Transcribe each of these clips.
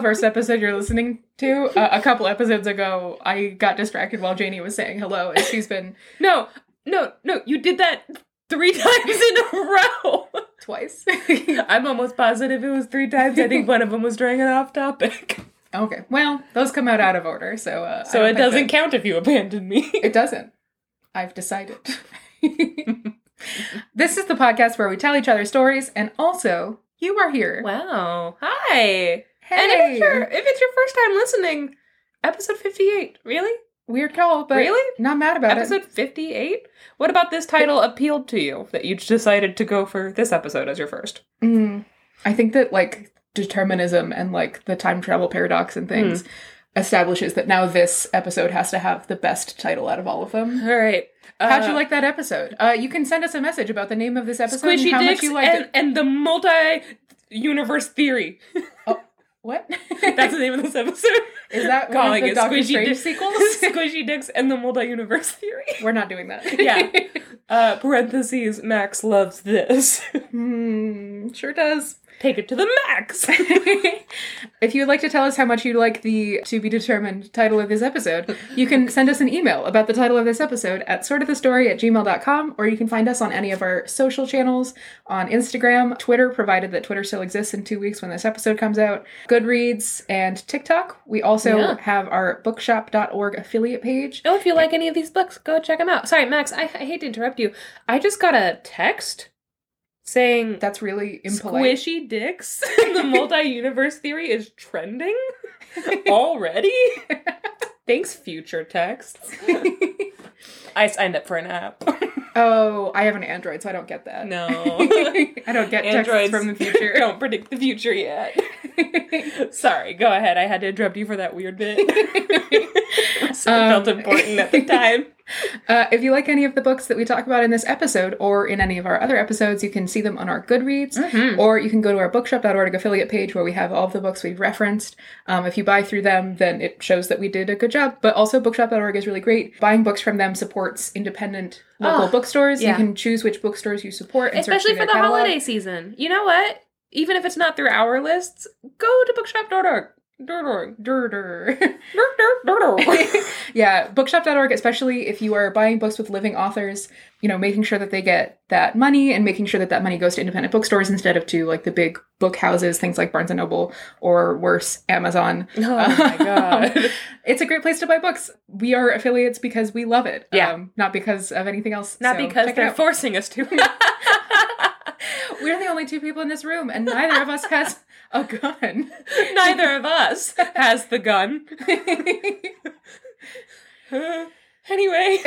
the first episode you're listening to, uh, a couple episodes ago, I got distracted while Janey was saying hello, and she's been no, no, no, you did that three times in a row. twice. I'm almost positive it was three times. I think one of them was during an off topic. okay, well, those come out out of order, so uh, So it doesn't that- count if you abandon me. It doesn't. I've decided. this is the podcast where we tell each other stories, and also you are here. Wow. Hi. Hey, And if it's, your, if it's your first time listening, episode 58. Really? weird call, but Really? not mad about it. episode 58? What about this title appealed to you that you decided to go for this episode as your first? Mm, I think that like determinism and like the time travel paradox and things establishes that now this episode has to have the best title out of all of them. All right. How'd you like that episode? Uh, you can send us a message about the name of this episode and how Dicks much you liked and, it. and the multi universe theory? What? That's the name of this episode. Is that Calling it Doctor Squishy Strange Dick- sequels? Squishy Dicks and the multi universe theory. We're not doing that. Yeah. Uh, parentheses, Max loves this. Hmm, sure does. Take it to the max. if you would like to tell us how much you like the to be determined title of this episode, you can send us an email about the title of this episode at sortofthestory at gmail.com, or you can find us on any of our social channels on Instagram, Twitter, provided that Twitter still exists in two weeks when this episode comes out, Goodreads, and TikTok. We also Yeah. have our bookshop.org affiliate page. Oh, if you like any of these books, go check them out. Sorry, Max, I, I hate to interrupt you. I just got a text saying That's really impolite. squishy dicks the multi-universe theory is trending already. Thanks, future texts. I signed up for an app. oh, I have an Android, so I don't get that. No. I don't get texts Androids from the future. Don't predict the future yet. Sorry, go ahead. I had to interrupt you for that weird bit. so it felt Um, important at the time. Uh, if you like any of the books that we talk about in this episode or in any of our other episodes, you can see them on our Goodreads, Mm-hmm. or you can go to our bookshop.org affiliate page where we have all of the books we've referenced. Um, if you buy through them, then it shows that we did a good job. But also, bookshop.org is really great. Buying books from them supports independent local Oh, bookstores. yeah. You can choose which bookstores you support, Especially for the catalog. holiday season. You know what? Even if it's not through our lists, go to bookshop.org. Org. Durder. Org. yeah, bookshop.org, especially if you are buying books with living authors, you know, making sure that they get that money and making sure that that money goes to independent bookstores instead of to like the big book houses, things like Barnes and Noble or worse, Amazon. Oh my god. it's a great place to buy books. We are affiliates because we love it. Yeah. Um, not because of anything else. Not so because they're forcing us to. We're the only two people in this room, and neither of us has a gun. Neither of us has the gun. anyway,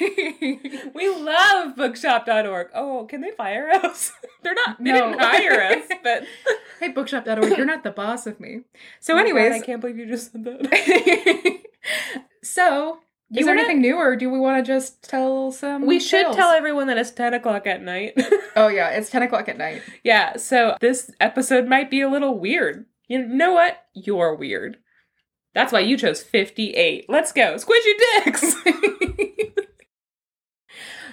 we love bookshop.org. Oh, can they fire us? They're not, they No. didn't hire us, but. hey, bookshop.org, you're not the boss of me. So, Oh my God, anyways, I can't believe you just said that. so, is You there wanna- anything new, or do we want to just tell some? We should tales? tell everyone that it's 10 o'clock at night. Oh yeah, it's ten o'clock at night. yeah, so this episode might be a little weird. You know what? You're weird. That's why you chose 58. Let's go. Squishy dicks!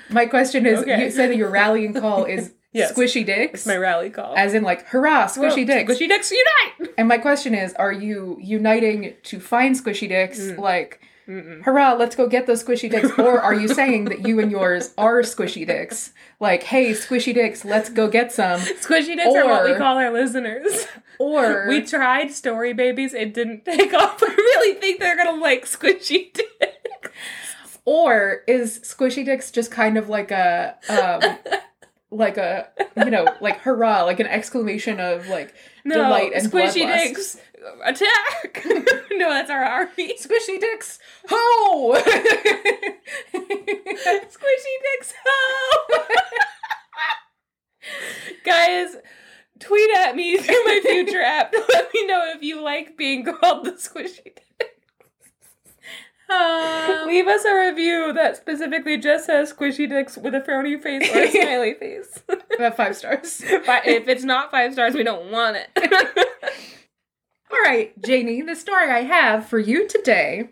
My question is: Okay. You said that your rallying call is Yes. squishy dicks, It's my rally call. as in like hurrah, squishy Whoa, dicks. Squishy dicks unite! And my question is: Are you uniting to find squishy dicks, Mm. like Mm-mm. hurrah, let's go get those squishy dicks, or are you saying that you and yours are squishy dicks? Like, hey, squishy dicks, let's go get some, Squishy dicks are what we call our listeners. or we tried story babies, it didn't take off. I really think they're gonna like squishy dicks. Or is Squishy Dicks just kind of like a um like a you know, like hurrah, like an exclamation of like No, delight and squishy dicks attack. no, that's our army. Squishy Dicks ho Squishy dicks ho! Guys, tweet at me through my future app to let me know if you like being called the squishy dick. Um, Leave us a review that specifically just says squishy dicks with a frowny face or a smiley face. about five stars. But if it's not five stars, we don't want it. All right, Janey, the story I have for you today,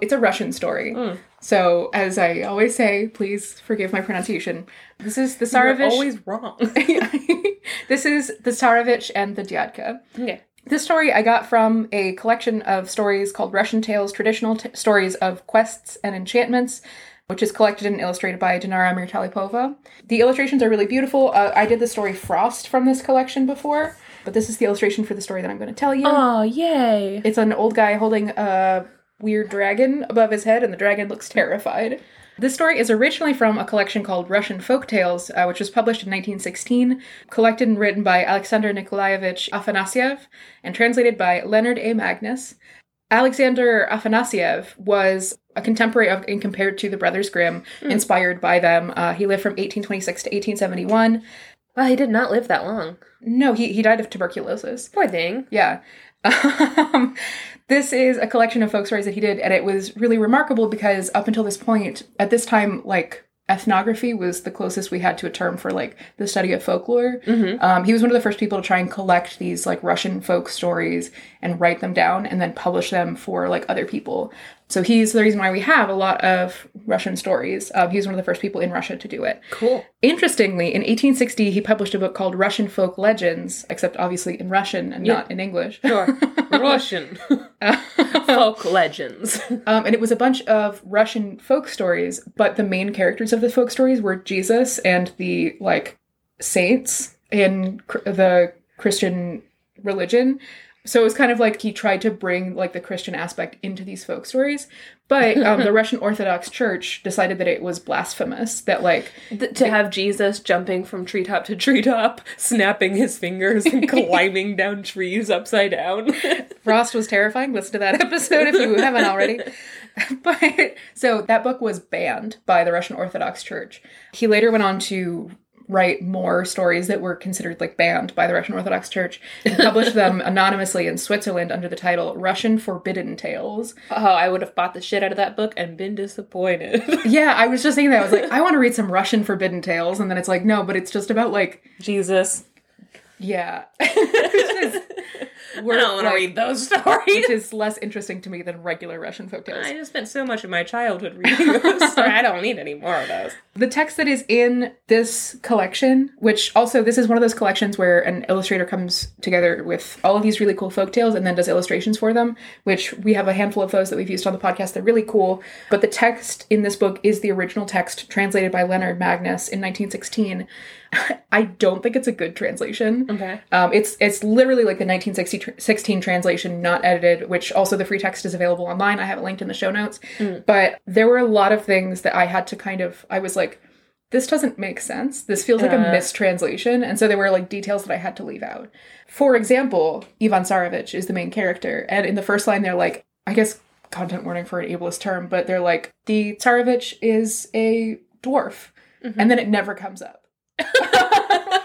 it's a Russian story. Mm. So, as I always say, please forgive my pronunciation. This is the Tsarevich. always wrong. this is the Tsarevich and the Dyadka. okay. This story I got from a collection of stories called Russian Tales, Traditional t- Stories of Quests and Enchantments, which is collected and illustrated by Dinara Mirtalipova. The illustrations are really beautiful. Uh, I did the story Frost from this collection before, but this is the illustration for the story that I'm going to tell you. Oh, yay. It's an old guy holding a weird dragon above his head, and the dragon looks terrified. This story is originally from a collection called Russian Folk Tales, uh, which was published in 1916, collected and written by Alexander Nikolaevich Afanasyev, and translated by Leonard A. Magnus. Alexander Afanasyev was a contemporary of and compared to the Brothers Grimm, inspired by them. Uh, he lived from 1826 to 1871. He did not live that long. No, he, he died of tuberculosis. Poor thing. Yeah. Um, this is a collection of folk stories that he did, and it was really remarkable because up until this point, at this time, like ethnography was the closest we had to a term for like the study of folklore. Um, he was one of the first people to try and collect these like Russian folk stories and write them down and then publish them for like other people. So he's the reason why we have a lot of Russian stories. Um, he was one of the first people in Russia to do it. Cool. Interestingly, in 1860, he published a book called Russian Folk Legends, except obviously in Russian and not in English. Sure. Russian. Folk legends. Um, and it was a bunch of Russian folk stories, but the main characters of the folk stories were Jesus and the like saints in cr- the Christian religion. So it was kind of like he tried to bring like the Christian aspect into these folk stories, but um, the Russian Orthodox Church decided that it was blasphemous. That like Th- to have Jesus jumping from treetop to treetop, snapping his fingers and climbing down trees upside down. Frost was terrifying. Listen to that episode if you haven't already. But so that book was banned by the Russian Orthodox Church. He later went on to write more stories that were considered like banned by the Russian Orthodox Church and published them anonymously in Switzerland under the title Russian Forbidden Tales. oh, I would have bought the shit out of that book and been disappointed. Yeah, I was just thinking that. I was like, I want to read some Russian Forbidden Tales. And then it's like, no, but it's just about like, Jesus. yeah. Is- I don't want to like- read those stories. which is less interesting to me than regular Russian folktales. I just spent so much of my childhood reading those. so I don't need any more of those. The text that is in this collection, which also this is one of those collections where an illustrator comes together with all of these really cool folk tales and then does illustrations for them, which we have a handful of those that we've used on the podcast. They're really cool. But the text in this book is the original text translated by Leonard Magnus in 1916. I don't think it's a good translation. Okay. Um, it's it's literally like the 1916 translation, not edited, which also the free text is available online. I have it linked in the show notes. Mm. But there were a lot of things that I had to kind of, I was like, this doesn't make sense. This feels like a mistranslation. And so there were like details that I had to leave out. For example, Ivan Tsarevich is the main character. And in the first line, they're like, I guess content warning for an ableist term, but they're like, the Tsarevich is a dwarf. Mm-hmm. And then it never comes up.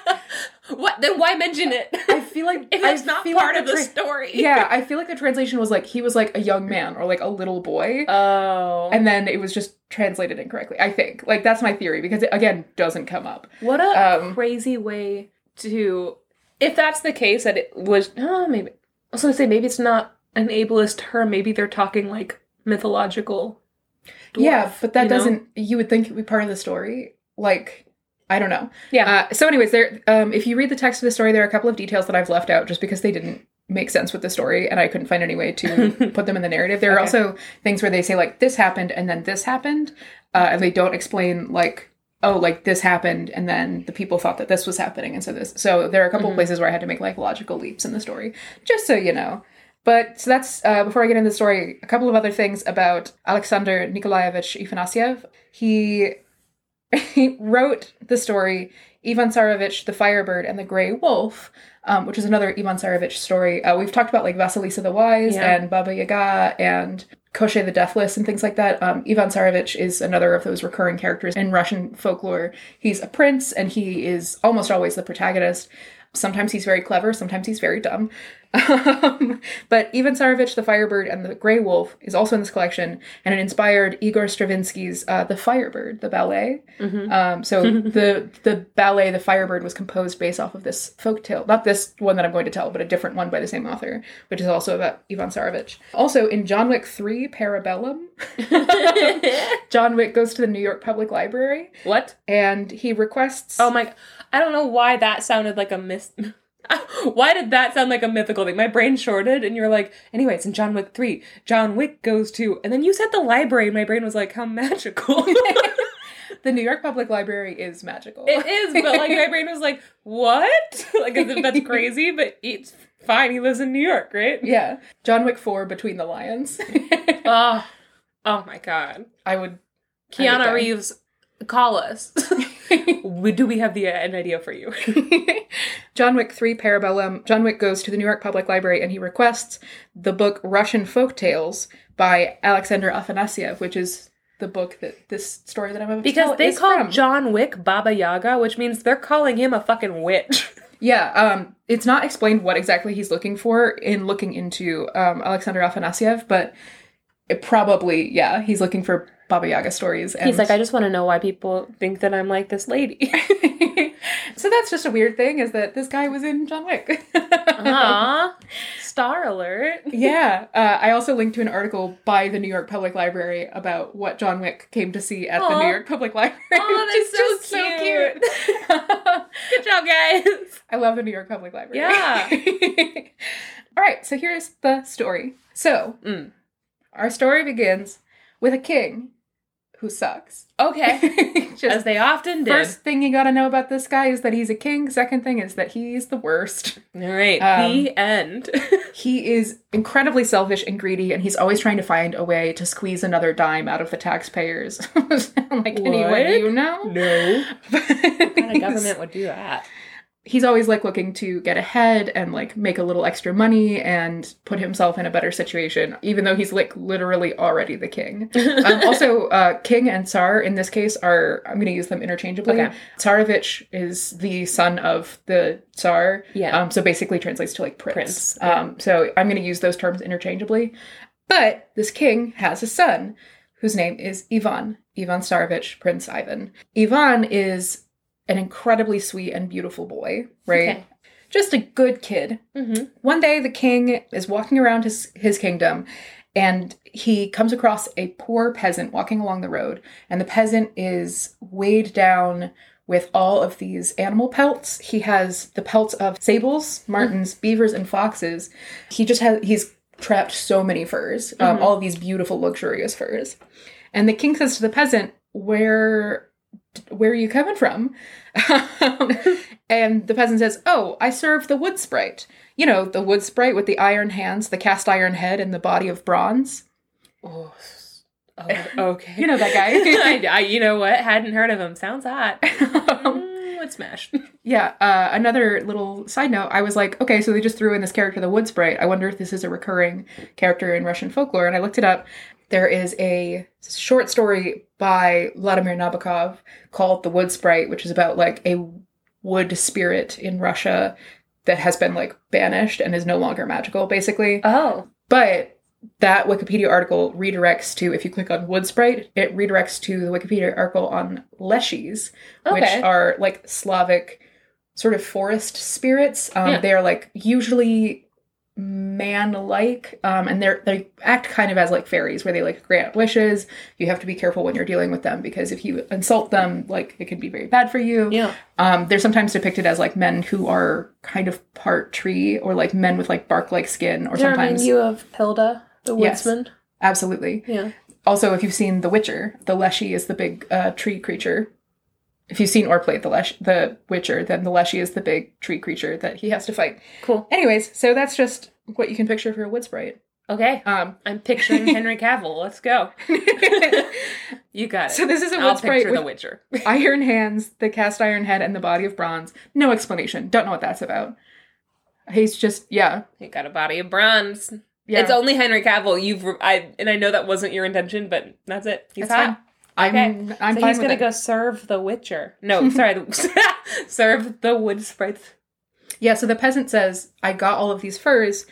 What? Then why mention it? I feel like if I it's not part like of the tra- story. yeah, I feel like the translation was like he was like a young man or like a little boy, Oh. and then it was just translated incorrectly. I think like that's my theory because it again doesn't come up. what a um, crazy way to. If that's the case, that it was. Oh, maybe. I was going to say, maybe it's not an ableist term. Maybe they're talking like mythological. dwarf, yeah, but that you doesn't. You would think it would be part of the story. Like I don't know. Yeah. Uh, so, anyways, there. Um, if you read the text of the story, there are a couple of details that I've left out just because they didn't make sense with the story, and I couldn't find any way to put them in the narrative. There are also things where they say like this happened and then this happened, uh, and they don't explain like oh like this happened and then the people thought that this was happening and so this. So there are a couple of places where I had to make like logical leaps in the story, just so you know. But so that's uh, before I get into the story. A couple of other things about Alexander Nikolaevich Afanasyev. He wrote the story Ivan Tsarevich, the Firebird, and the Grey Wolf, um, which is another Ivan Tsarevich story. Uh, we've talked about like Vasilisa the Wise Yeah. and Baba Yaga and Koshchei the Deathless and things like that. Um, Ivan Tsarevich is another of those recurring characters in Russian folklore. He's a prince and he is almost always the protagonist. Sometimes he's very clever, sometimes he's very dumb. Um, but Ivan Tsarevich, the Firebird, and the Grey Wolf is also in this collection, and it inspired Igor Stravinsky's uh, The Firebird, the ballet. Um, so the the ballet, The Firebird, was composed based off of this folk tale, not this one that I'm going to tell, but a different one by the same author, which is also about Ivan Tsarevich. Also, in John Wick 3, Parabellum, John Wick goes to the New York Public Library what? and he requests. Oh my! I don't know why that sounded like a myth. why did that sound like a mythical thing? My brain shorted, and you're like, anyway, it's in John Wick three. John Wick goes to, and then you said the library, and my brain was like, how magical. the New York Public Library is magical. it is, but like my brain was like, what? like as if that's crazy, but it's fine. He lives in New York, right? yeah. John Wick 4, Between the Lions. Oh, oh my god. I would. Keanu die. Reeves, call us. We- Do we have the an idea for you? John Wick 3 Parabellum. John Wick goes to the New York Public Library and he requests the book Russian Folk Tales by Alexander Afanasyev, which is the book that this story that I'm about to Because tell they is call from. John Wick Baba Yaga, which means they're calling him a fucking witch. Yeah, um, it's not explained what exactly he's looking for in looking into um, Alexander Afanasyev, but it probably, yeah, he's looking for Baba Yaga stories. And He's like, I just want to know why people think that I'm like this lady. so that's just a weird thing is that this guy was in John Wick. Aww. Star alert. yeah, uh, I also linked to an article by the New York Public Library about what John Wick came to see at the New York Public Library. Oh, that's so so cute. Good job, guys. I love the New York Public Library. Yeah. All right, so here's the story. So, Mm. our story begins with a king who sucks. Okay. Just As they often did. first thing you gotta know about this guy is that he's a king. Second thing is that he's the worst. All right. Um, the end. He is incredibly selfish and greedy, and he's always trying to find a way to squeeze another dime out of the taxpayers. like anyone What? you know? no. what What kind of government would do that? He's always like looking to get ahead and like make a little extra money and put himself in a better situation even though he's like literally already the king um, also uh, king and tsar in this case are i'm going to use them interchangeably Okay. tsarevich is the son of the tsar Yeah. um, so basically translates to like prince, Prince, yeah. um, so i'm going to use those terms interchangeably but this king has a son whose name is ivan ivan tsarevich prince ivan ivan is an incredibly sweet and beautiful boy, right? Okay. Just a good kid. Mm-hmm. One day the king is walking around his, his kingdom and he comes across a poor peasant walking along the road, and the peasant is weighed down with all of these animal pelts. He has the pelts of sables, martens, beavers, and foxes. He just has he's trapped so many furs, um, all of these beautiful, luxurious furs. And the king says to the peasant, "Where where are you coming from? and the peasant says, Oh, I serve the wood sprite. You know, the wood sprite with the iron hands, the cast iron head, and the body of bronze. Oh, oh, okay. You know that guy. I, I- you know what? Hadn't heard of him. Sounds hot. Mm, let's smash. yeah, uh, another little side note I was like, okay, so they just threw in this character, the wood sprite. I wonder if this is a recurring character in Russian folklore. And I looked it up. There is a short story by Vladimir Nabokov called The Wood Sprite, which is about like a wood spirit in Russia that has been like banished and is no longer magical, basically. Oh. But that Wikipedia article redirects to, if you click on Wood Sprite, it redirects to the Wikipedia article on Leshies, which are like Slavic sort of forest spirits. Um, Yeah. They are like usually man-like, um, and they're they act kind of as like fairies, where they like grant wishes. You have to be careful when you're dealing with them because if you insult them, like it can be very bad for you. Yeah. Um, they're sometimes depicted as like men who are kind of part tree, or like men with like bark-like skin, or Does that remind sometimes you of Hilda, the Yes. woodsman? absolutely. Yeah. Also, if you've seen The Witcher, the Leshy is the big uh, tree creature. If you've seen or played the Lesh- the Witcher, then the Leshy is the big tree creature that he has to fight. Cool. Anyways, so that's just what you can picture for a wood sprite. Okay. Um, I'm picturing Henry Cavill. Let's go. You got it. so this is a I'll wood sprite picture with The Witcher. iron hands, the cast iron head, and the body of bronze. No explanation. Don't know what that's about. He's just yeah, He got a body of bronze. yeah. It's only Henry Cavill. You've I and I know that wasn't your intention, but that's it. He's It's hot. fine. I'm Okay. I'm so he's gonna it. go serve the Witcher. No, sorry, serve the wood sprites. Yeah, so the peasant says, I got all of these furs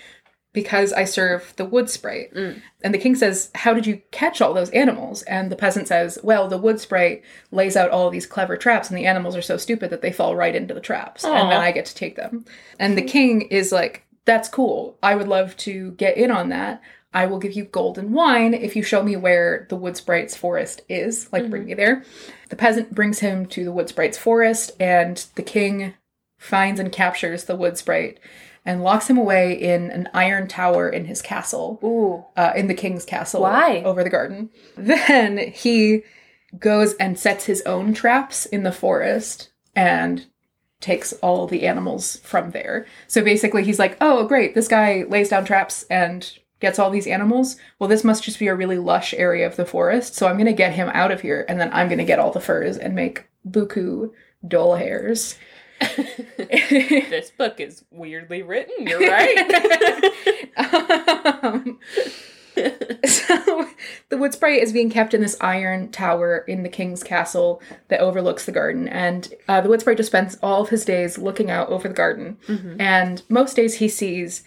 because I serve the wood sprite. Mm. And the king says, How did you catch all those animals? And the peasant says, Well, the wood sprite lays out all of these clever traps, and the animals are so stupid that they fall right into the traps. And then I get to take them. And the king is like, That's cool. I would love to get in on that. I will give you gold and wine if you show me where the wood sprite's forest is. Like, bring me there. The peasant brings him to the wood sprite's forest, and the king finds and captures the wood sprite and locks him away in an iron tower in his castle, Ooh. uh, in the king's castle Why? over the garden. Then he goes and sets his own traps in the forest and takes all the animals from there. So basically, he's like, oh, great, this guy lays down traps and gets all these animals. Well, this must just be a really lush area of the forest. So I'm going to get him out of here and then I'm going to get all the furs and make buku doll hairs. this book is weirdly written. You're right. um, so the wood sprite is being kept in this iron tower in the king's castle that overlooks the garden and uh, the wood sprite just spends all of his days looking out over the garden and most days he sees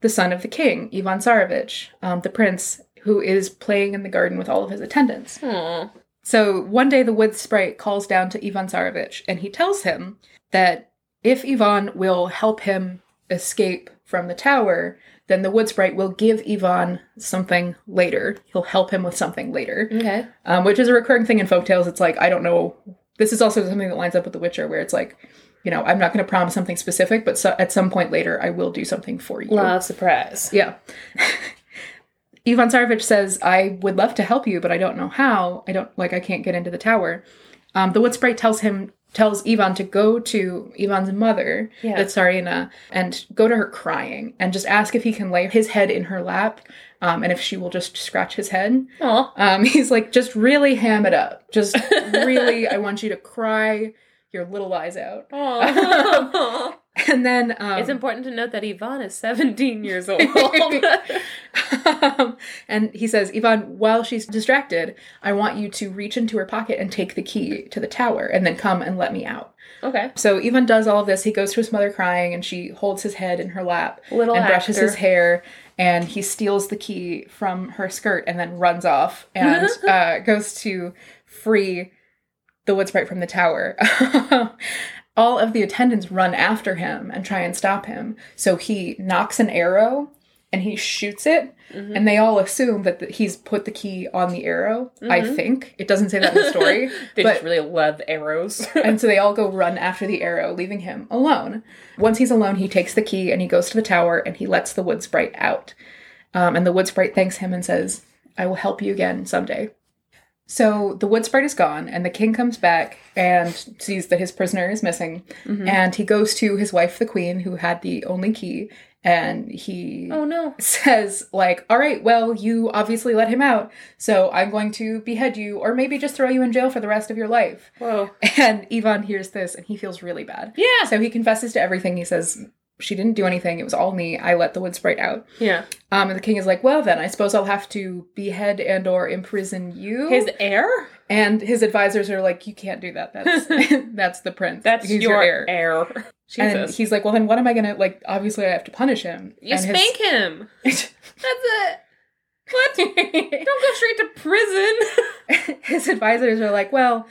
the son of the king ivan tsarevich um, the prince who is playing in the garden with all of his attendants Aw. so one day the wood sprite calls down to Ivan Tsarevich and he tells him that if Ivan will help him escape from the tower, then the wood sprite will give Ivan something later. He'll help him with something later, Okay. um, which is a recurring thing in folktales. It's like, I don't know. This is also something that lines up with The Witcher, where it's like, you know, I'm not going to promise something specific, but so, at some point later, I will do something for you. Love surprise. Yeah. Ivan Tsarevich says, I would love to help you, but I don't know how. I don't, like, I can't get into the tower. Um, the wood sprite tells him, tells Ivan to go to Ivan's mother, Yeah. the Tsarina, and go to her crying and just ask if he can lay his head in her lap um, and if she will just scratch his head. Um, he's like, just really ham it up. Just really, I want you to cry your little eyes out. Aw. And then um, it's important to note that Ivan is 17 years old. um, and he says, Ivan, while she's distracted, I want you to reach into her pocket and take the key to the tower and then come and let me out. okay. So Ivan does all of this. He goes to his mother crying and she holds his head in her lap Little and brushes his hair. And he steals the key from her skirt and then runs off and uh, goes to free the wood sprite from the tower. All of the attendants run after him and try and stop him. So he knocks an arrow and he shoots it, and they all assume that the, he's put the key on the arrow. I think it doesn't say that in the story, They but just really love arrows. and so they all go run after the arrow, leaving him alone. Once he's alone, he takes the key and he goes to the tower and he lets the wood sprite out. Um, and the wood sprite thanks him and says, I will help you again someday. So the wood sprite is gone, and the king comes back and sees that his prisoner is missing. Mm-hmm. And he goes to his wife, the queen, who had the only key, and he oh no. says like all right well you obviously let him out so i'm going to behead you or maybe just throw you in jail for the rest of your life Whoa. and Ivan hears this and he feels really bad. Yeah. So he confesses to everything. He says, She didn't do anything. It was all me. I let the wood sprite out. yeah. Um, and the king is like, Well, then, I suppose I'll have to behead and or imprison you. His heir? and his advisors are like, You can't do that. That's that's the prince. That's He's your, heir. heir. And he's like, Well, then what am I gonna like? Obviously, I have to punish him. you and his- spank him. That's it. What? Don't go straight to prison. his advisors are like, well,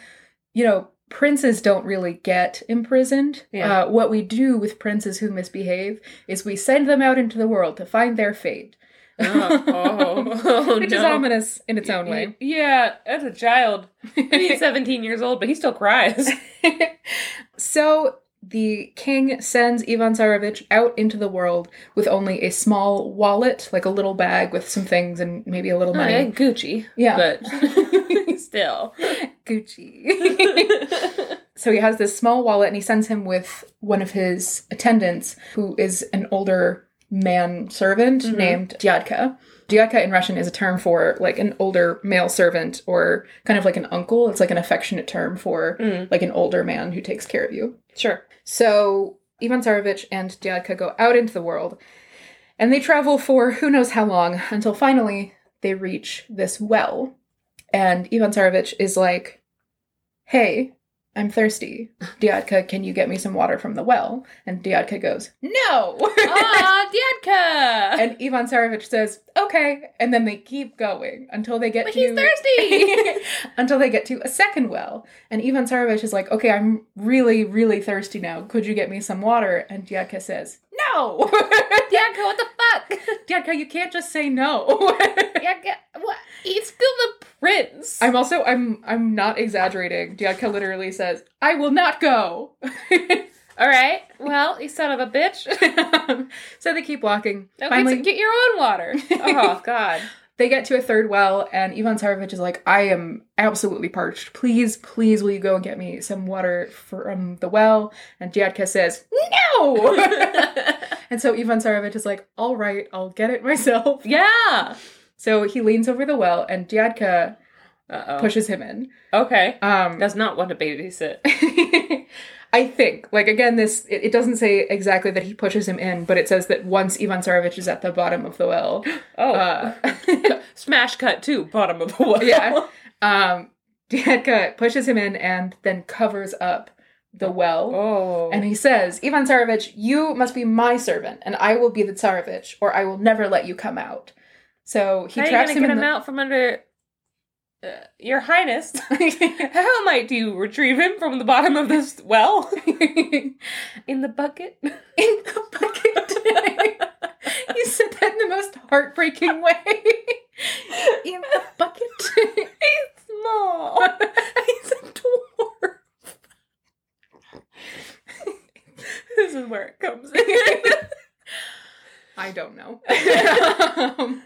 you know, princes don't really get imprisoned. Yeah. Uh, what we do with princes who misbehave is we send them out into the world to find their fate. oh, oh, oh, Which is ominous in its own way. Yeah, as a child. He's 17 years old, but he still cries. so the king sends Ivan Tsarevich out into the world with only a small wallet, like a little bag with some things and maybe a little money. Okay, Gucci. Yeah. But still. Gucci. so he has this small wallet and he sends him with one of his attendants who is an older man servant Mhm. named Dyadka. Dyadka in Russian is a term for like an older male servant or kind of like an uncle. It's like an affectionate term for Mm. like an older man who takes care of you. Sure. So Ivan Tsarevich and Dyadka go out into the world and they travel for who knows how long until finally they reach this well. And Ivan Tsarevich is like, hey, I'm thirsty. Dyadka, can you get me some water from the well? And Dyadka goes, No! Ah, Dyadka! and Ivan Tsarevich says, Okay. And then they keep going until they get But to. he's thirsty! until they get to a second well. And Ivan Tsarevich is like, Okay, I'm really, really thirsty now. Could you get me some water? And Dyadka says, No! Dyadka, what the fuck? Dyadka, you can't just say no. Dyadka, what? He's still the prince. I'm also I'm I'm not exaggerating. Dyadka literally says, "I will not go." All right. Well, you son of a bitch. so they keep walking. Okay, Finally, so get your own water. Oh God. they get to a third well, and Ivan Tsarevich is like, "I am absolutely parched. Please, please, will you go and get me some water from the well?" And Dyadka says, "No." and so Ivan Tsarevich is like, "All right, I'll get it myself." yeah. So he leans over the well, and Dyadka Uh oh. pushes him in. Okay. Um, Does not want to babysit. I think, like again, this it, it doesn't say exactly that he pushes him in, but it says that once Ivan Tsarevich is at the bottom of the well, Oh. uh, Smash cut to Bottom of the well. yeah, um, Dyadka pushes him in and then covers up the well. Oh. And he says, Ivan Tsarevich, you must be my servant, and I will be the Tsarevich, or I will never let you come out. So he How traps him get him the... out from under? Uh, Your Highness, how might you retrieve him from the bottom of this well? In the bucket? in the bucket. you said that in the most heartbreaking way. in the bucket. He's small. He's a dwarf. this is where it comes in. I don't know. Um,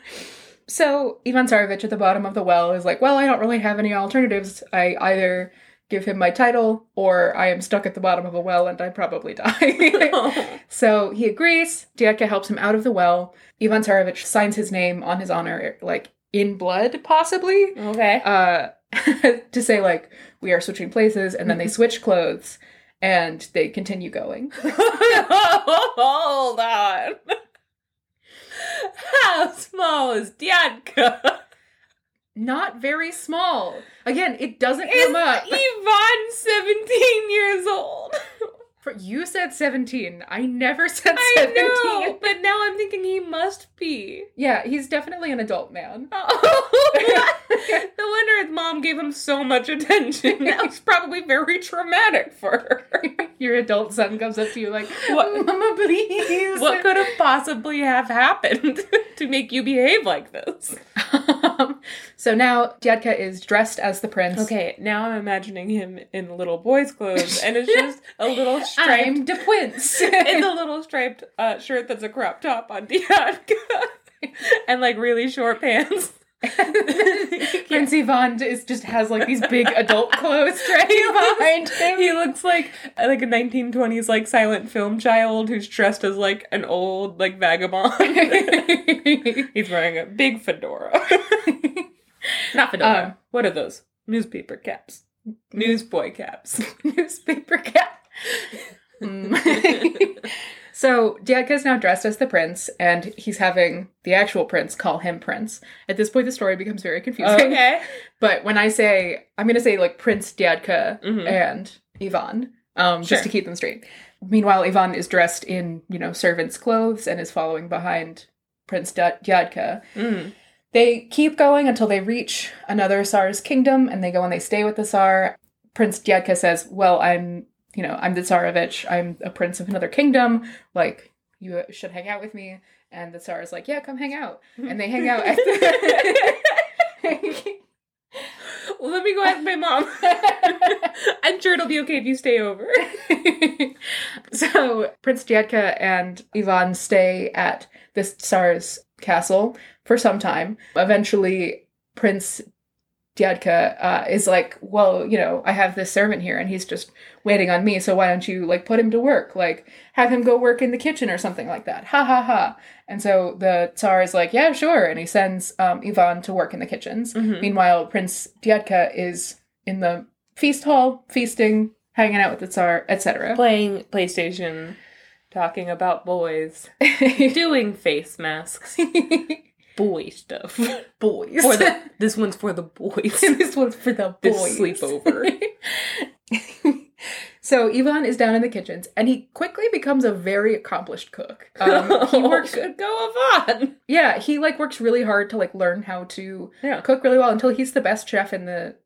so Ivan Tsarevich at the bottom of the well is like, well, I don't really have any alternatives. I either give him my title or I am stuck at the bottom of a well and I probably die. so he agrees. Dyadka helps him out of the well. Ivan Tsarevich signs his name on his honor, like in blood, possibly. okay. uh to say like we are switching places and then they switch clothes and they continue going Hold on. How small is Dyadka? not very small again it doesn't Is come up Ivan 17 years old? For- you said 17 i never said I 17 know, but now I'm thinking he must be. yeah he's definitely an adult man oh. no wonder his mom gave him so much attention. That was probably very traumatic for her. your adult son comes up to you like What- mama please What could have possibly have happened to make you behave like this? Um, so now Dyadka is dressed as the prince Okay, now I'm imagining him in little boy's clothes, and it's just a little striped. i'm the prince it's a little striped uh, shirt that's a crop top on Dyadka, and like really short pants. Prince Ivan is just has like these big adult clothes dragging behind him. He looks like like a 1920s like silent film child who's dressed as like an old like vagabond. He's wearing a big fedora. Not fedora. Um, what are those? Newspaper caps. Newsboy caps. Newspaper cap. Mm. So Dyadka is now dressed as the prince, and he's having the actual prince call him prince. At this point, the story becomes very confusing. Okay. But when I say, I'm going to say like Prince Dyadka Mhm. and Ivan, um, Sure. just to keep them straight. Meanwhile, Ivan is dressed in, you know, servant's clothes and is following behind Prince Di- Dyadka. Mm. They keep going until they reach another Tsar's kingdom, and they go and they stay with the Tsar. Prince Dyadka says, "Well, I'm, you know, I'm the Tsarevich. I'm a prince of another kingdom. Like, you should hang out with me." And the Tsar is like, "Yeah, come hang out." And they hang out. The- Well, let me go ask my mom. I'm sure it'll be okay if you stay over. so Prince Dyadka and Ivan stay at this Tsar's castle for some time. Eventually, Prince Dyadka uh, is like, "Well, you know, I have this servant here, and he's just waiting on me. So why don't you like put him to work? Like have him go work in the kitchen or something like that." Ha ha ha! And so the Tsar is like, "Yeah, sure," and he sends um, Ivan to work in the kitchens. Mhm. Meanwhile, Prince Dyadka is in the feast hall, feasting, hanging out with the Tsar, etc. Playing PlayStation, talking about boys, doing face masks, boy stuff. boys. For the this one's for the boys. this one's for the boys. This sleepover. So Ivan is down in the kitchens, and he quickly becomes a very accomplished cook. Um, he works, Good go on. yeah, he like works really hard to like learn how to Yeah. cook really well until he's the best chef in the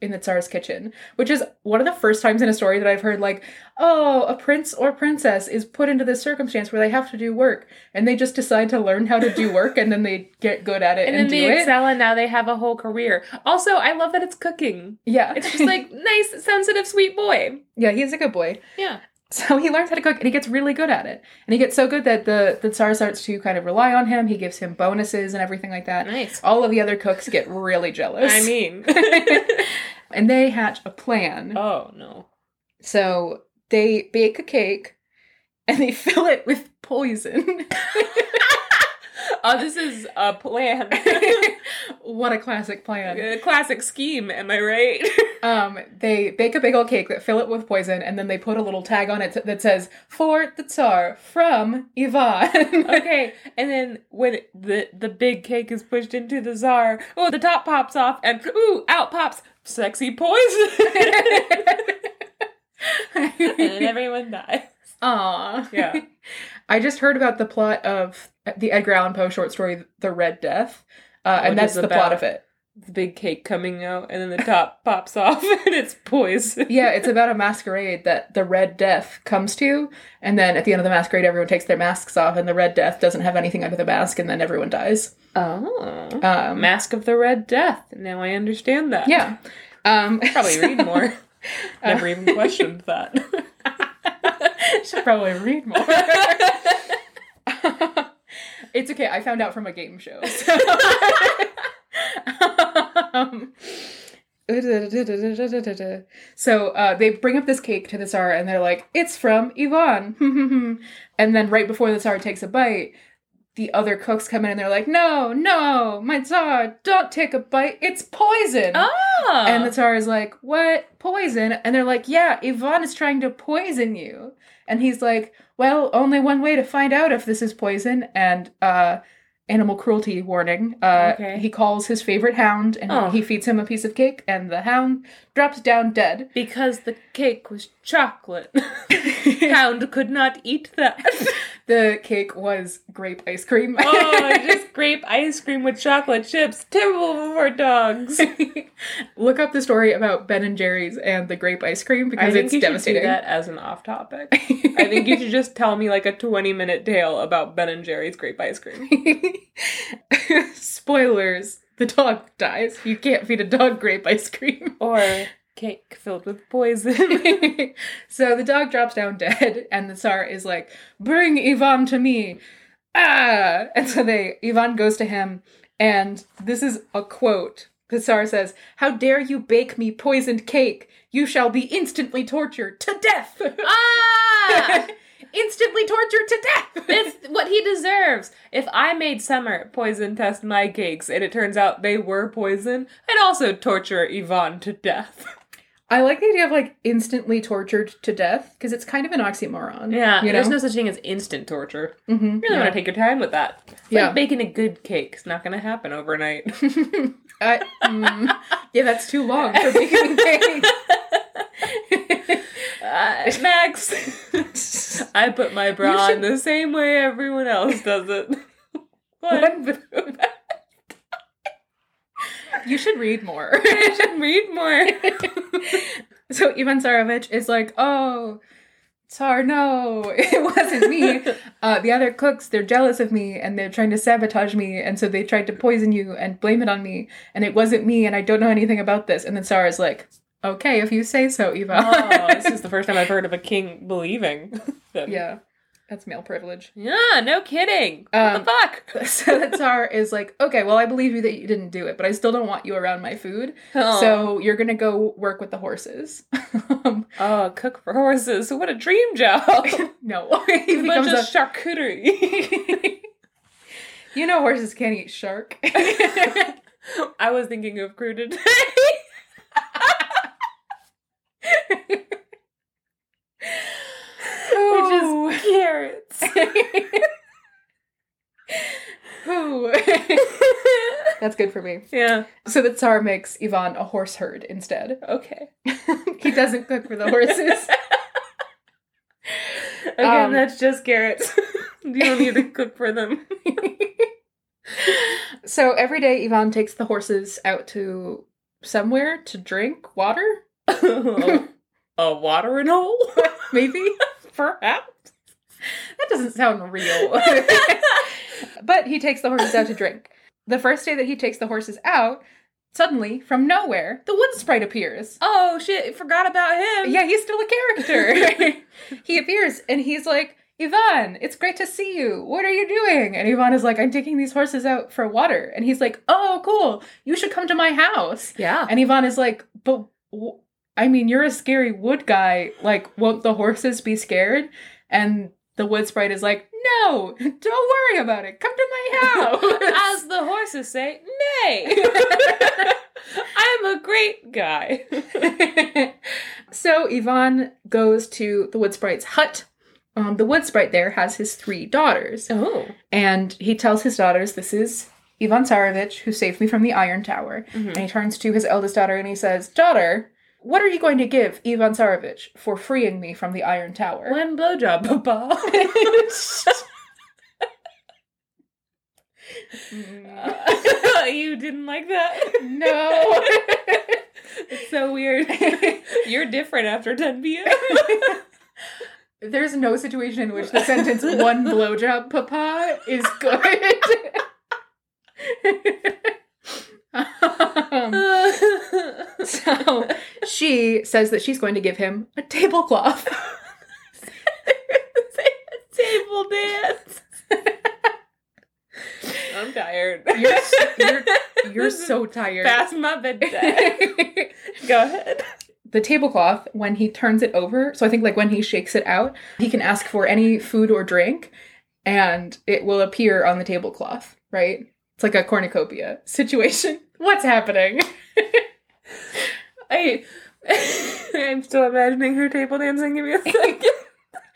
in the Tsar's kitchen, which is one of the first times in a story that I've heard like, oh, a prince or princess is put into this circumstance where they have to do work, and they just decide to learn how to do work, and then they get good at it And and, then do they it. excel, and now they have a whole career. Also, I love that it's cooking. Yeah, It's just like nice, sensitive, sweet boy. yeah, he's a good boy. Yeah. So he learns how to cook and he gets really good at it. And he gets so good that the, the Tsar starts to kind of rely on him. He gives him bonuses and everything like that. Nice. All of the other cooks get really jealous. I mean. and they hatch a plan. oh no. So they bake a cake and they fill it with poison. Oh, this is a plan. what a classic plan. A Classic scheme, am I right? Um, they bake a big old cake that fill it with poison, and then they put a little tag on it that says "For the Tsar from Ivan." okay, and then when the the big cake is pushed into the Tsar, oh, the top pops off, and ooh, out pops sexy poison, and then everyone dies. Aw. Yeah. I just heard about the plot of the Edgar Allan Poe short story, The Red Death, uh, and that's the plot of it. The big cake coming out, and then the top pops off, and it's poison. Yeah, it's about a masquerade that the Red Death comes to, and then at the end of the masquerade, everyone takes their masks off, and the Red Death doesn't have anything under the mask, and then everyone dies. Oh. Um, Mask of the Red Death. Now I understand that. yeah. Um, Probably read more. Never even questioned that. Should probably read more. it's okay. I found out from a game show. So, Um, so uh, they bring up this cake to the Tsar and they're like, it's from Ivan. and then right before the Tsar takes a bite, the other cooks come in and they're like, no, no, my Tsar, don't take a bite. It's poison. oh. And the Tsar is like, What? Poison? And they're like, Yeah, Ivan is trying to poison you. And he's like, Well, only one way to find out if this is poison. And, uh, animal cruelty warning. Uh, Okay. He calls his favorite hound and Oh. he feeds him a piece of cake, and the hound drops down dead. because the cake was chocolate. Hound could not eat that. the cake was grape ice cream. oh, just grape ice cream with chocolate chips. Terrible for dogs. Look up the story about Ben and Jerry's and the grape ice cream I because think it's you should devastating. do that as an off topic. I think you should just tell me like a 20 minute tale about Ben and Jerry's grape ice cream. Spoilers. The dog dies. You can't feed a dog grape ice cream. Or cake filled with poison. so the dog drops down dead, and the Tsar is like, Bring Ivan to me. Ah! And so they Ivan goes to him, and this is a quote. The Tsar says, How dare you bake me poisoned cake? You shall be instantly tortured to death. ah! instantly tortured to death. It's what he deserves. If I made Summer poison test my cakes and it turns out they were poison, I'd also torture Ivan to death. I like the idea of like instantly tortured to death because it's kind of an oxymoron. Yeah, you know. there's no such thing as instant torture. Mhm, You really yeah. want to take your time with that. It's Yeah. like baking a good cake. is not going to happen overnight. I, mm, yeah, that's too long for baking cake. Uh, Max, I put my bra should- on the same way everyone else does it. what? What? You should read more. I should read more. so Ivan Tsarevich is like, oh, Tsar, no, it wasn't me. Uh, the other cooks, they're jealous of me and they're trying to sabotage me. And so they tried to poison you and blame it on me. And it wasn't me and I don't know anything about this. And then Tsar is like, okay, if you say so, Ivan. oh, this is the first time I've heard of a king believing. them. yeah, that's male privilege. Yeah, no kidding. Um, what the fuck? So the Tsar is like, okay, well, I believe you that you didn't do it, but I still don't want you around my food. Oh. So you're gonna go work with the horses. um, Oh, cook for horses. What a dream job. no, he a bunch becomes of a. charcuterie. you know, horses can't eat shark. I was thinking of crudités. Ooh. Which is carrots. Ooh. That's good for me. yeah. So the Tsar makes Ivan a horse herd instead. Okay. he doesn't cook for the horses. Again, Um, that's just carrots. you don't need to cook for them. so every day, Ivan takes the horses out to somewhere to drink water, a watering hole? maybe. Perhaps. That doesn't sound real. but he takes the horses out to drink. The first day that he takes the horses out, suddenly, from nowhere, the wood sprite appears. Oh shit, forgot about him. Yeah, he's still a character. he appears and he's like, Ivan, it's great to see you. What are you doing? And Ivan is like, I'm taking these horses out for water. And he's like, Oh, cool. You should come to my house. Yeah. And Ivan is like, But w- I mean, you're a scary wood guy. Like, won't the horses be scared? And the wood sprite is like, No, don't worry about it. Come to my house. As the horses say, nay. I'm a great guy. so Ivan goes to the wood sprite's hut. Um, the wood sprite there has his three daughters, Oh. and he tells his daughters, "This is Ivan Tsarevich, who saved me from the Iron Tower." And he turns to his eldest daughter and he says, "Daughter, what are you going to give Ivan Tsarevich for freeing me from the Iron Tower?" One blowjob, Papa. you didn't like that? no. It's so weird. You're different after 10 p.m. There's no situation in which the sentence "one blowjob, Papa" is good. um, so she says that she's going to give him a tablecloth. Table dance. I'm tired. You're s- you're, you're so tired. past my bedtime. Go ahead. the tablecloth, when he turns it over, so I think like when he shakes it out, he can ask for any food or drink, and it will appear on the tablecloth. Right? It's like a cornucopia situation. What's happening? I I'm still imagining her table dancing. Give me a second.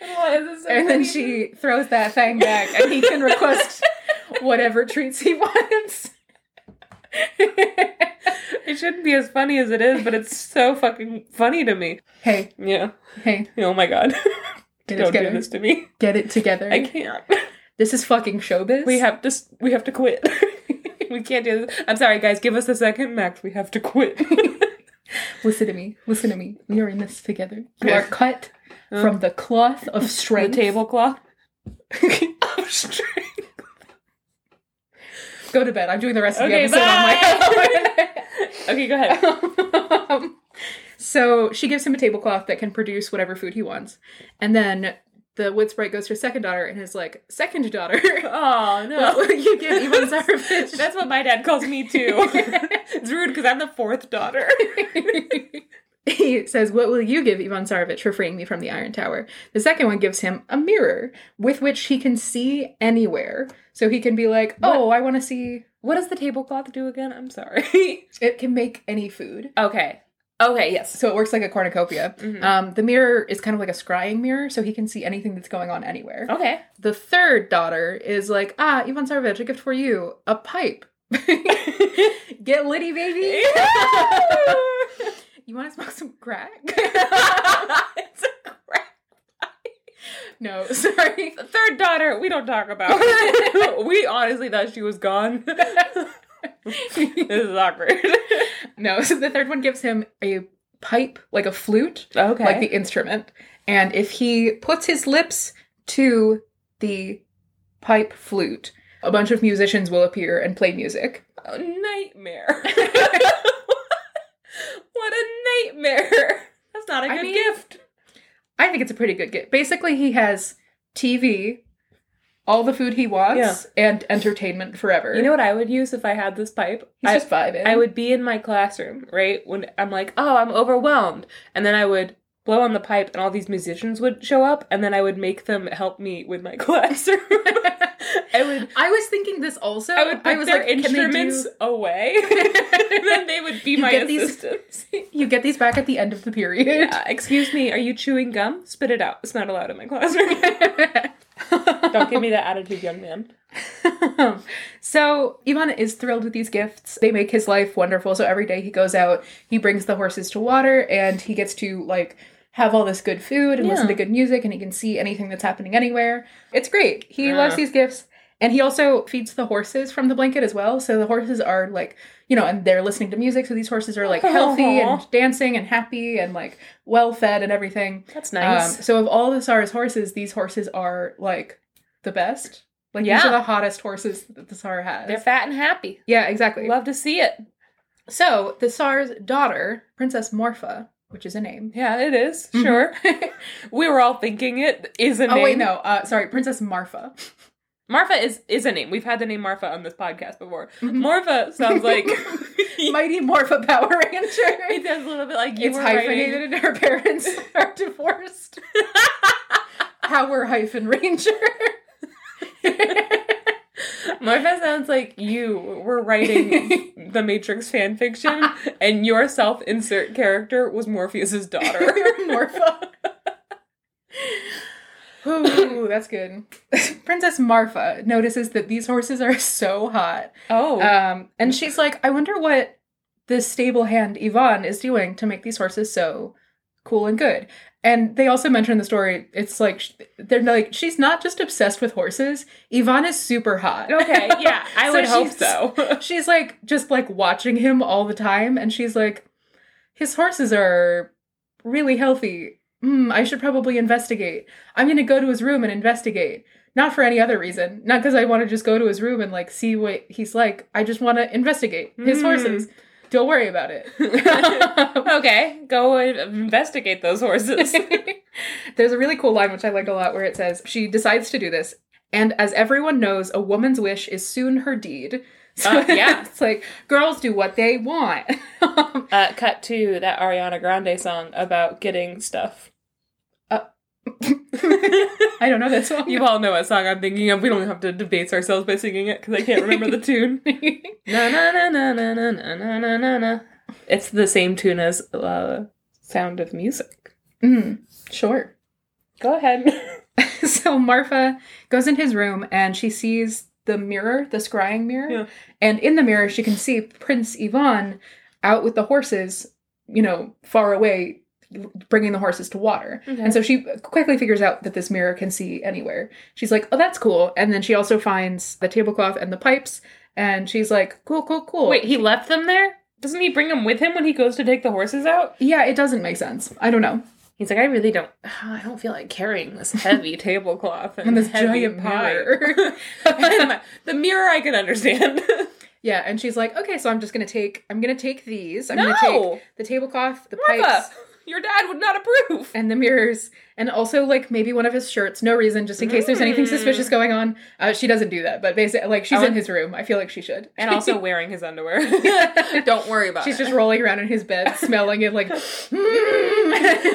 So and then she throws that thing back, and he can request whatever treats he wants. It shouldn't be as funny as it is, but it's so fucking funny to me. hey, Yeah. hey, Oh my god. get it Don't do this to me. Get it together. I can't. This is fucking showbiz. We have to. We have to quit. we can't do this. I'm sorry, guys. Give us a second, Max. We have to quit. Listen to me. Listen to me. We are in this together. You are cut Huh? from the cloth of the strength. tablecloth. of strength. Go to bed. I'm doing the rest of the Okay, episode on my Okay, go ahead. own. Um, so she gives him a tablecloth that can produce whatever food he wants. And then the wood sprite goes to her second daughter and is like, Second daughter, Oh no. what will you give Ivan Tsarevich? That's what my dad calls me too. it's rude because I'm the fourth daughter. he says, What will you give Ivan Tsarevich for freeing me from the Iron Tower? The second one gives him a mirror with which he can see anywhere. So he can be like, Oh, I want to see. What does the tablecloth do again? I'm sorry. It can make any food. okay. Okay. Yes. So it works like a cornucopia. Mhm. Um, the mirror is kind of like a scrying mirror, so he can see anything that's going on anywhere. Okay. The third daughter is like, Ah, Ivan Tsarevich, a gift for you a pipe. Get litty, baby. you want to smoke some crack? it's a crap. no, sorry. The third daughter, we don't talk about. we honestly thought she was gone. This is awkward. No, so the third one gives him a pipe, like a flute, Okay. like the instrument. And if he puts his lips to the pipe flute, a bunch of musicians will appear and play music. A nightmare. what a nightmare. That's not a good mean- gift. I think it's a pretty good gift. Basically, he has TV, all the food he wants, and entertainment forever. You know what I would use if I had this pipe? he's I, just vibing. I would be in my classroom, right? When I'm like, oh, I'm overwhelmed. And then I would blow on the pipe and all these musicians would show up and then I would make them help me with my classroom. I would I was thinking this also. I would put was their like, instruments do- away. and then they would be You my get these- assistants. you get these back at the end of the period. Yeah, excuse me, are you chewing gum? Spit it out. It's not allowed in my classroom. Don't give me that attitude, young man. so Ivan is thrilled with these gifts. They make his life wonderful. So every day he goes out, he brings the horses to water, and he gets to like have all this good food and listen to good music and he can see anything that's happening anywhere. It's great. He Yeah. loves these gifts. And he also feeds the horses from the blanket as well. So the horses are like, you know, and they're listening to music. So these horses are like healthy and dancing and happy and like well fed and everything. That's nice. Um, so of all the Tsar's horses, these horses are like the best. Like these are the hottest horses that the Tsar has. They're fat and happy. yeah, exactly. Love to see it. so the Tsar's daughter, Princess Morpha, which is a name. Yeah, it is. Mhm. Sure. we were all thinking it is a name. Oh wait, no, uh, sorry, Princess Marfa. Marfa is is a name. We've had the name Marfa on this podcast before. Mhm. Morpha sounds like Mighty Morpha Power Ranger. it sounds a little bit like you It's hyphenated and her parents are divorced. Power hyphen Ranger. Morpha sounds like you were writing the Matrix fan fiction, and your self-insert character was Morpheus's daughter. Morpha. Ooh, that's good. Princess Marfa notices that these horses are so hot. oh, Um, and she's like, I wonder what this stable hand Ivan is doing to make these horses so cool and good. And they also mention in the story, it's like they're like she's not just obsessed with horses. Ivan is super hot. okay, yeah, I So would hope so. She's like just like watching him all the time, and she's like, his horses are really healthy. Hmm, I should probably investigate. I'm gonna go to his room and investigate. Not for any other reason. Not because I want to just go to his room and like see what he's like. I just want to investigate his Hmm. horses. Don't worry about it. okay, go and investigate those horses. There's a really cool line which I like a lot where it says, She decides to do this, and as everyone knows, a woman's wish is soon her deed. So Uh, yeah. it's like girls do what they want. Uh, cut to that Ariana Grande song about getting stuff. I don't know that song. You all know what song I'm thinking of. We don't have to debase ourselves by singing it because I can't remember the tune. Na na na na na na na na na na na. It's the same tune as uh, Sound of Music. Mm, sure. Go ahead. so Marfa goes in his room and she sees the mirror, the scrying mirror. Yeah. And in the mirror, she can see Prince Ivan out with the horses, you know, far away, bringing the horses to water. And so she quickly figures out that this mirror can see anywhere. She's like, oh, that's cool. And then she also finds the tablecloth and the pipes. And she's like, cool, cool, cool. Wait, he left them there? Doesn't he bring them with him when he goes to take the horses out? Yeah, it doesn't make sense. I don't know. He's like, I really don't. I don't feel like carrying this heavy tablecloth and, And this heavy giant pipe. mirror. the mirror I can understand. yeah, and she's like, okay, so I'm just gonna take, I'm gonna take these. I'm gonna take the tablecloth, the Martha, pipes, your dad would not approve. and the mirrors, and also like maybe one of his shirts. No reason, just in case there's anything Mm. suspicious going on. Uh, she doesn't do that, but basically, like she's I in his room. I feel like she should. And also wearing his underwear. don't worry about it. she's it. just rolling around in his bed, smelling it like.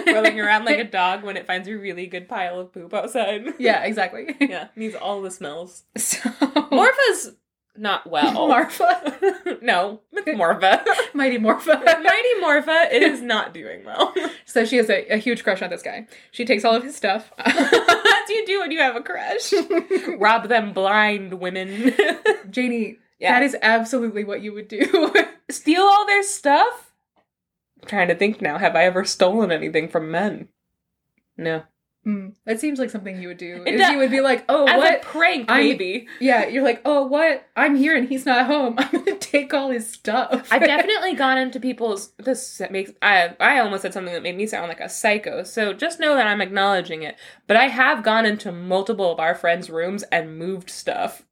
rolling around like a dog when it finds a really good pile of poop outside. Yeah, exactly. Yeah, needs all the smells. So Morpha's not well. Marfa, no, Morpha. mighty Morpha. Mighty Morpha is not doing well. So she has a, a huge crush on this guy. She takes all of his stuff. What do you do when you have a crush? Rob them blind women. Janey, Yeah. that is absolutely what you would do. Steal all their stuff? I'm trying to think now. Have I ever stolen anything from men? No. Hmm, that seems like something you would do. It Is you would be like, oh, As what? a prank, I'm- maybe. yeah, you're like, oh, what? I'm here and he's not home. I'm gonna take all his stuff. I've definitely gone into people's. This makes I I almost said something that made me sound like a psycho. So just know that I'm acknowledging it. But I have gone into multiple of our friends' rooms and moved stuff,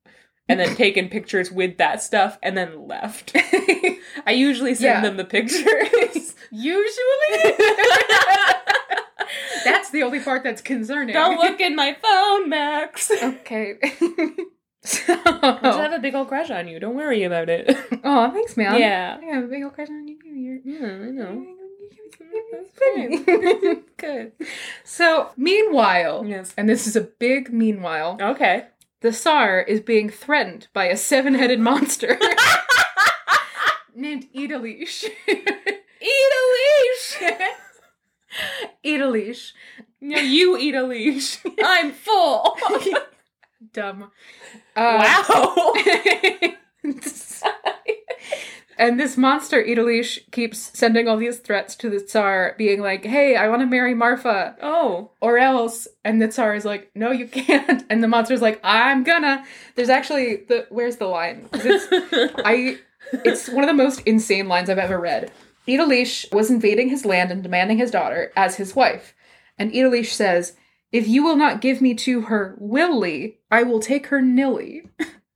and then taken pictures with that stuff, and then left. I usually send Yeah. them the pictures. Usually, that's the only part that's concerning. Don't look in my phone, Max. Okay. so, I just have a big old crush on you. Don't worry about it. oh, thanks, man. Yeah. I have a big old crush on you. You're- Yeah, I know. That's Good. So, meanwhile, Yes. and this is a big meanwhile, Okay. the Tsar is being threatened by a seven headed monster named Idalish. Eat a leash. No, you eat a leash. I'm full. Dumb. Uh, wow. And this monster, Idalish, keeps sending all these threats to the Tsar, being like, hey, I want to marry Marfa, Oh. or else. And the Tsar is like, no, you can't. And the monster's like, I'm gonna. There's actually the where's the line? It's I it's one of the most insane lines I've ever read. Idalish was invading his land and demanding his daughter as his wife. And Idalish says, If you will not give me to her willy, I will take her nilly.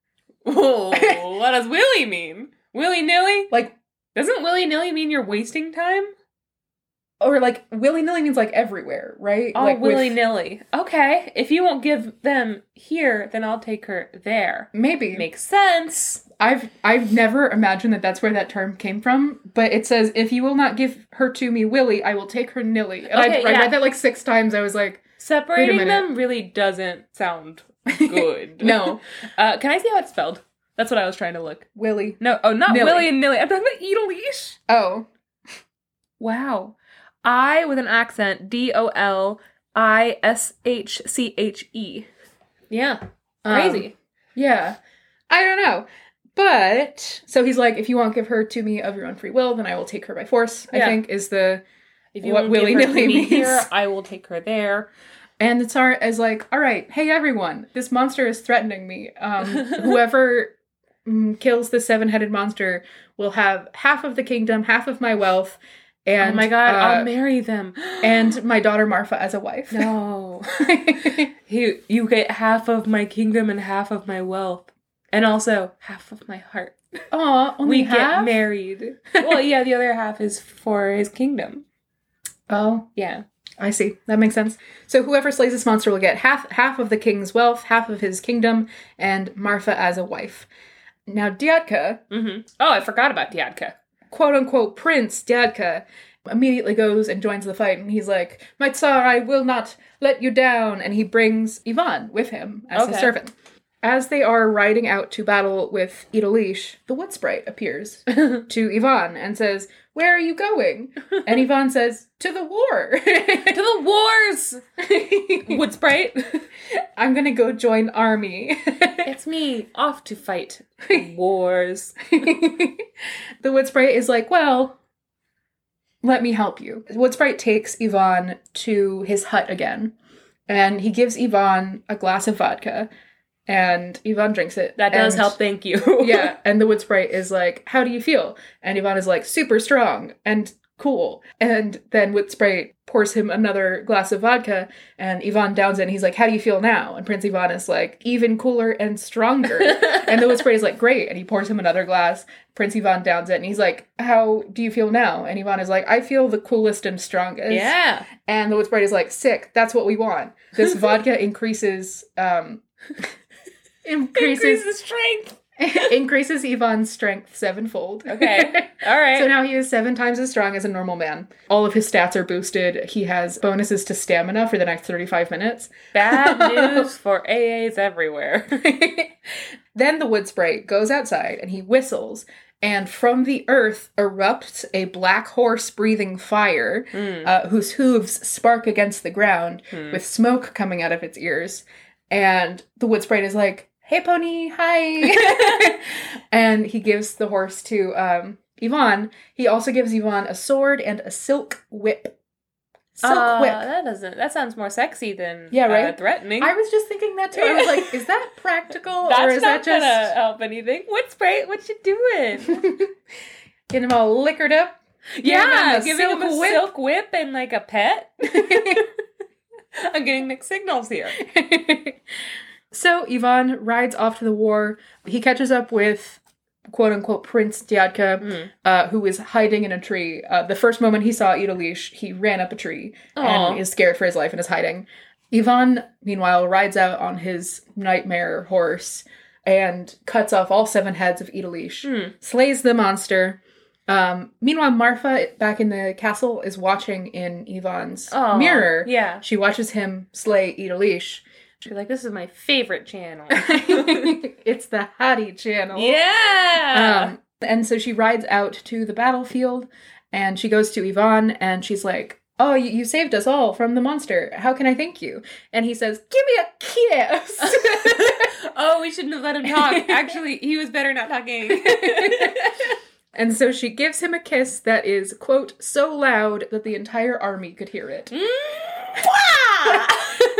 Whoa, what does willy mean? Willy nilly? Like, Doesn't willy nilly mean you're wasting time? Or like willy nilly means like everywhere, right? Oh, like willy nilly. Okay. If you won't give them here, then I'll take her there. Maybe. Makes sense. I've I've never imagined that that's where that term came from, but it says if you will not give her to me, Willie, I will take her nilly. And I, Okay, I yeah. read that like six times. I was like, Separating them really doesn't sound good. no, Uh, can I see how it's spelled? That's what I was trying to look. Willie. No, oh, not Nilly. Willy and Nilly. I'm talking about Edelish. Oh, Wow. I with an accent. D O L I S H C H E. Yeah. um, Crazy. yeah, I don't know, but so he's like, if you won't give her to me of your own free will, then I will take her by force. I think is the if you what won't give her willy-nilly me means. here, I will take her there. And the Tsar is like, all right, hey everyone, this monster is threatening me. Um, whoever mm, kills the seven headed monster will have half of the kingdom, half of my wealth, and oh my god, uh, I'll marry them. and my daughter Marfa as a wife. no. you you get half of my kingdom and half of my wealth. And also half of my heart. Aw, only we half? get married. well, yeah, the other half is for his kingdom. Oh, Yeah. I see. That makes sense. So whoever slays this monster will get half half of the king's wealth, half of his kingdom, and Marfa as a wife. Now Dyadka, Mm-hmm. Oh, I forgot about Dyadka. Quote unquote Prince Dyadka, immediately goes and joins the fight, and he's like, "My Tsar, I will not let you down," and he brings Ivan with him as his servant. As they are riding out to battle with Idalish, the wood sprite appears to Ivan and says, Where are you going? And Ivan says, To the war. to the wars! Wood Sprite. I'm gonna go join army. it's me, off to fight wars. the wood sprite is like, well, let me help you. Wood sprite takes Ivan to his hut again, and he gives Ivan a glass of vodka, and Ivan drinks it. That does and- help, thank you. yeah, and the wood sprite is like, "How do you feel?" And Ivan is like, "Super strong and cool." And then wood sprite pours him another glass of vodka, and Ivan downs it, and he's like, "How do you feel now?" And Prince Ivan is like, "Even cooler and stronger." and the wood sprite is like, "Great," and he pours him another glass. Prince Ivan downs it, and he's like, "How do you feel now?" And Ivan is like, "I feel the coolest and strongest." yeah. And the wood sprite is like, "Sick. That's what we want." This vodka increases. um Increases Increase the strength. increases Ivan's strength sevenfold. Okay. All right. so now he is seven times as strong as a normal man. All of his stats are boosted. He has bonuses to stamina for the next 35 minutes. Bad news for AAs everywhere. then the wood sprite goes outside and he whistles, and from the earth erupts a black horse breathing fire, uh, whose hooves spark against the ground with smoke coming out of its ears. And the wood sprite is like, Hey, pony, hi. and he gives the horse to um, Ivan. He also gives Ivan a sword and a silk whip. Silk Uh, whip. That doesn't. That sounds more sexy than Yeah, uh, right? threatening. I was just thinking that too. I was like, is that practical That's or is not that just gonna help anything. what's spray? What you doing? Get him all liquored up. yeah, him a giving him a whip. silk whip and like a pet. I'm getting mixed signals here. So Ivan rides off to the war. He catches up with quote unquote Prince Dyadka, Mm. uh, who is hiding in a tree. Uh, the first moment he saw Idalish, he ran up a tree Aw. and is scared for his life and is hiding. Ivan, meanwhile, rides out on his nightmare horse and cuts off all seven heads of Idalish, Hmm. slays the monster. Um, meanwhile, Marfa, back in the castle, is watching in Ivan's Aw, mirror. Yeah. She watches him slay Idalish. She's like, this is my favorite channel. it's the Hattie channel. yeah. Um, and so she rides out to the battlefield and she goes to Ivan and she's like, Oh, you, you saved us all from the monster. How can I thank you? And he says, Give me a kiss. oh, we shouldn't have let him talk. Actually, he was better not talking. And so she gives him a kiss that is, quote, so loud that the entire army could hear it. Mwah!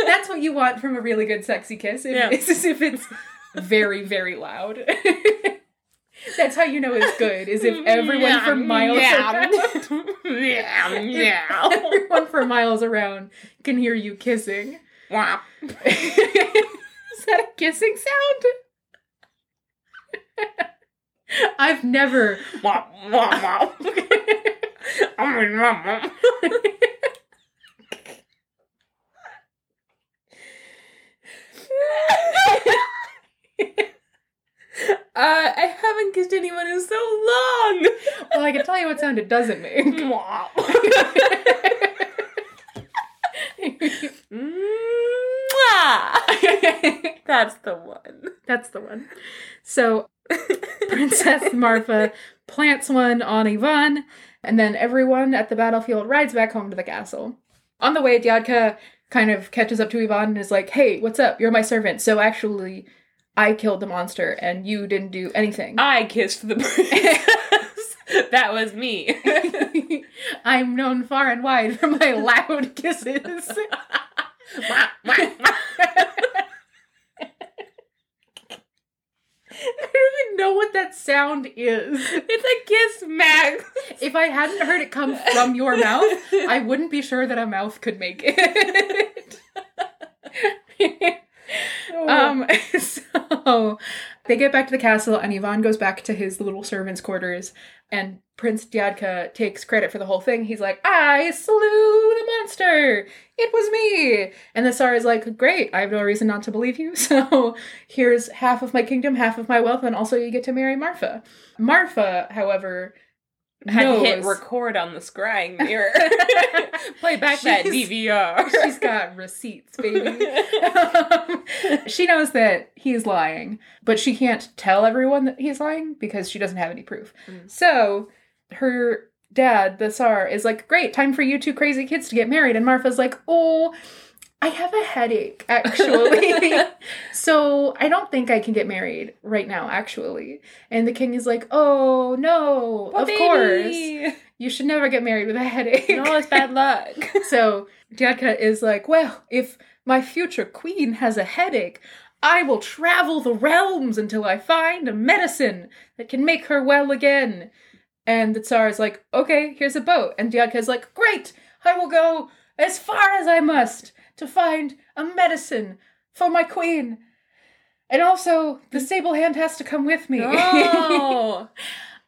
That's what you want from a really good sexy kiss. If, Yeah. It's as if it's very, very loud. That's how you know it's good, is if everyone for miles around, yeah, yeah. everyone for miles around can hear you kissing. Wah. is that a kissing sound? I've never. Wah, wah, wah. I'm mama. Uh, I haven't kissed anyone in so long. Well, I can tell you what sound it doesn't make. That's the one. That's the one. So, Princess Marfa plants one on Ivan, and then everyone at the battlefield rides back home to the castle. On the way, Dyadka kind of catches up to Ivan and is like, Hey, what's up? You're my servant. So, actually, I killed the monster and you didn't do anything. I kissed the princess. that was me. I'm known far and wide for my loud kisses. Mwah, mwah, mwah. I don't even know what that sound is. it's a kiss, Max. If I hadn't heard it come from your mouth, I wouldn't be sure that a mouth could make it. um, so they get back to the castle, and Ivan goes back to his little servants' quarters, and Prince Dyadka takes credit for the whole thing. He's like, I slew the monster! It was me! And the Tsar is like, Great, I have no reason not to believe you, so here's half of my kingdom, half of my wealth, and also you get to marry Marfa. Marfa, however, had to hit record on the scrying mirror. Play back that DVR. She's got receipts, baby. Um, she knows that he's lying, but she can't tell everyone that he's lying because she doesn't have any proof. Mm. So her dad, the Tsar, is like, Great, time for you two crazy kids to get married. And Marfa's like, Oh, I have a headache, actually. so I don't think I can get married right now, actually. And the king is like, Oh, no, of course. You should never get married with a headache. No, it's bad luck. So Dyadka is like, well, if my future queen has a headache, I will travel the realms until I find a medicine that can make her well again. And the Tsar is like, okay, here's a boat. And Dyadka is like, great, I will go as far as I must to find a medicine for my queen. And also, the stable hand has to come with me. No.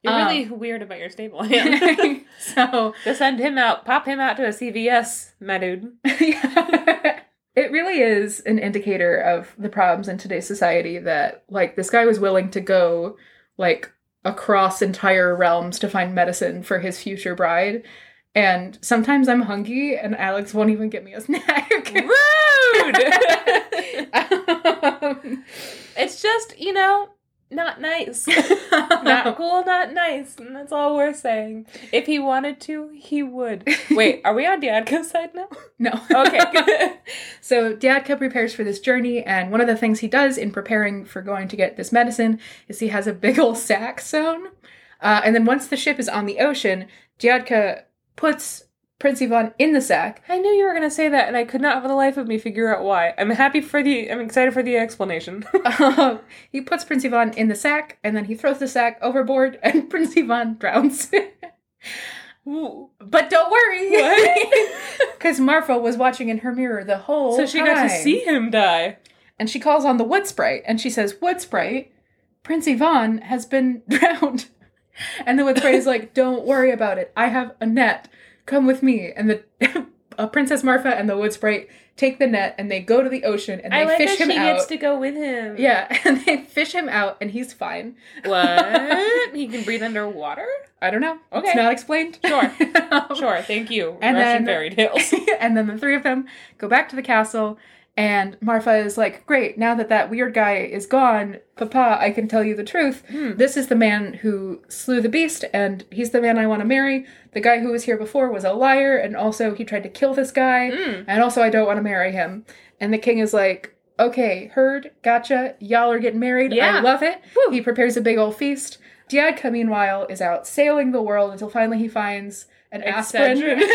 You're Um, really weird about your stable hand. so to send him out, pop him out to a CVS, my dude. it really is an indicator of the problems in today's society that like this guy was willing to go like across entire realms to find medicine for his future bride and sometimes i'm hungry and alex won't even get me a snack Rude! Um, it's just, you know, not nice. Not cool, not nice. And that's all we're saying. If he wanted to, he would. Wait, are we on Dyadka's side now? no Okay. So Dyadka prepares for this journey, and one of the things he does in preparing for going to get this medicine is he has a big old sack sewn. Uh, and then once the ship is on the ocean, Dyadka puts Prince Ivan in the sack. I knew you were gonna say that, and I could not for the life of me figure out why. I'm happy for the. I'm excited for the explanation. Uh, he puts Prince Ivan in the sack, and then he throws the sack overboard, and Prince Ivan drowns. But don't worry, because Marfa was watching in her mirror the whole so she got to see him die. And she calls on the wood sprite and she says, Wood sprite, Prince Ivan has been drowned. And the wood sprite is like, Don't worry about it. I have a net. Come with me. And the uh, Princess Marfa and the wood sprite take the net and they go to the ocean and they I like fish that him she out. gets to go with him. yeah, and they fish him out and he's fine. What? he can breathe underwater? I don't know. Okay. It's not explained. Sure. Um, Sure, thank you. And Russian then- fairy tales. and then the three of them go back to the castle, and Marfa is like, Great, now that that weird guy is gone, Papa, I can tell you the truth. Hmm. This is the man who slew the beast, and he's the man I want to marry. The guy who was here before was a liar, and also he tried to kill this guy, Mm. and also I don't want to marry him. And the king is like, Okay, heard, gotcha. Y'all are getting married. Yeah. I love it. He prepares a big old feast. Dyadka, meanwhile, is out sailing the world until finally he finds an aspirin.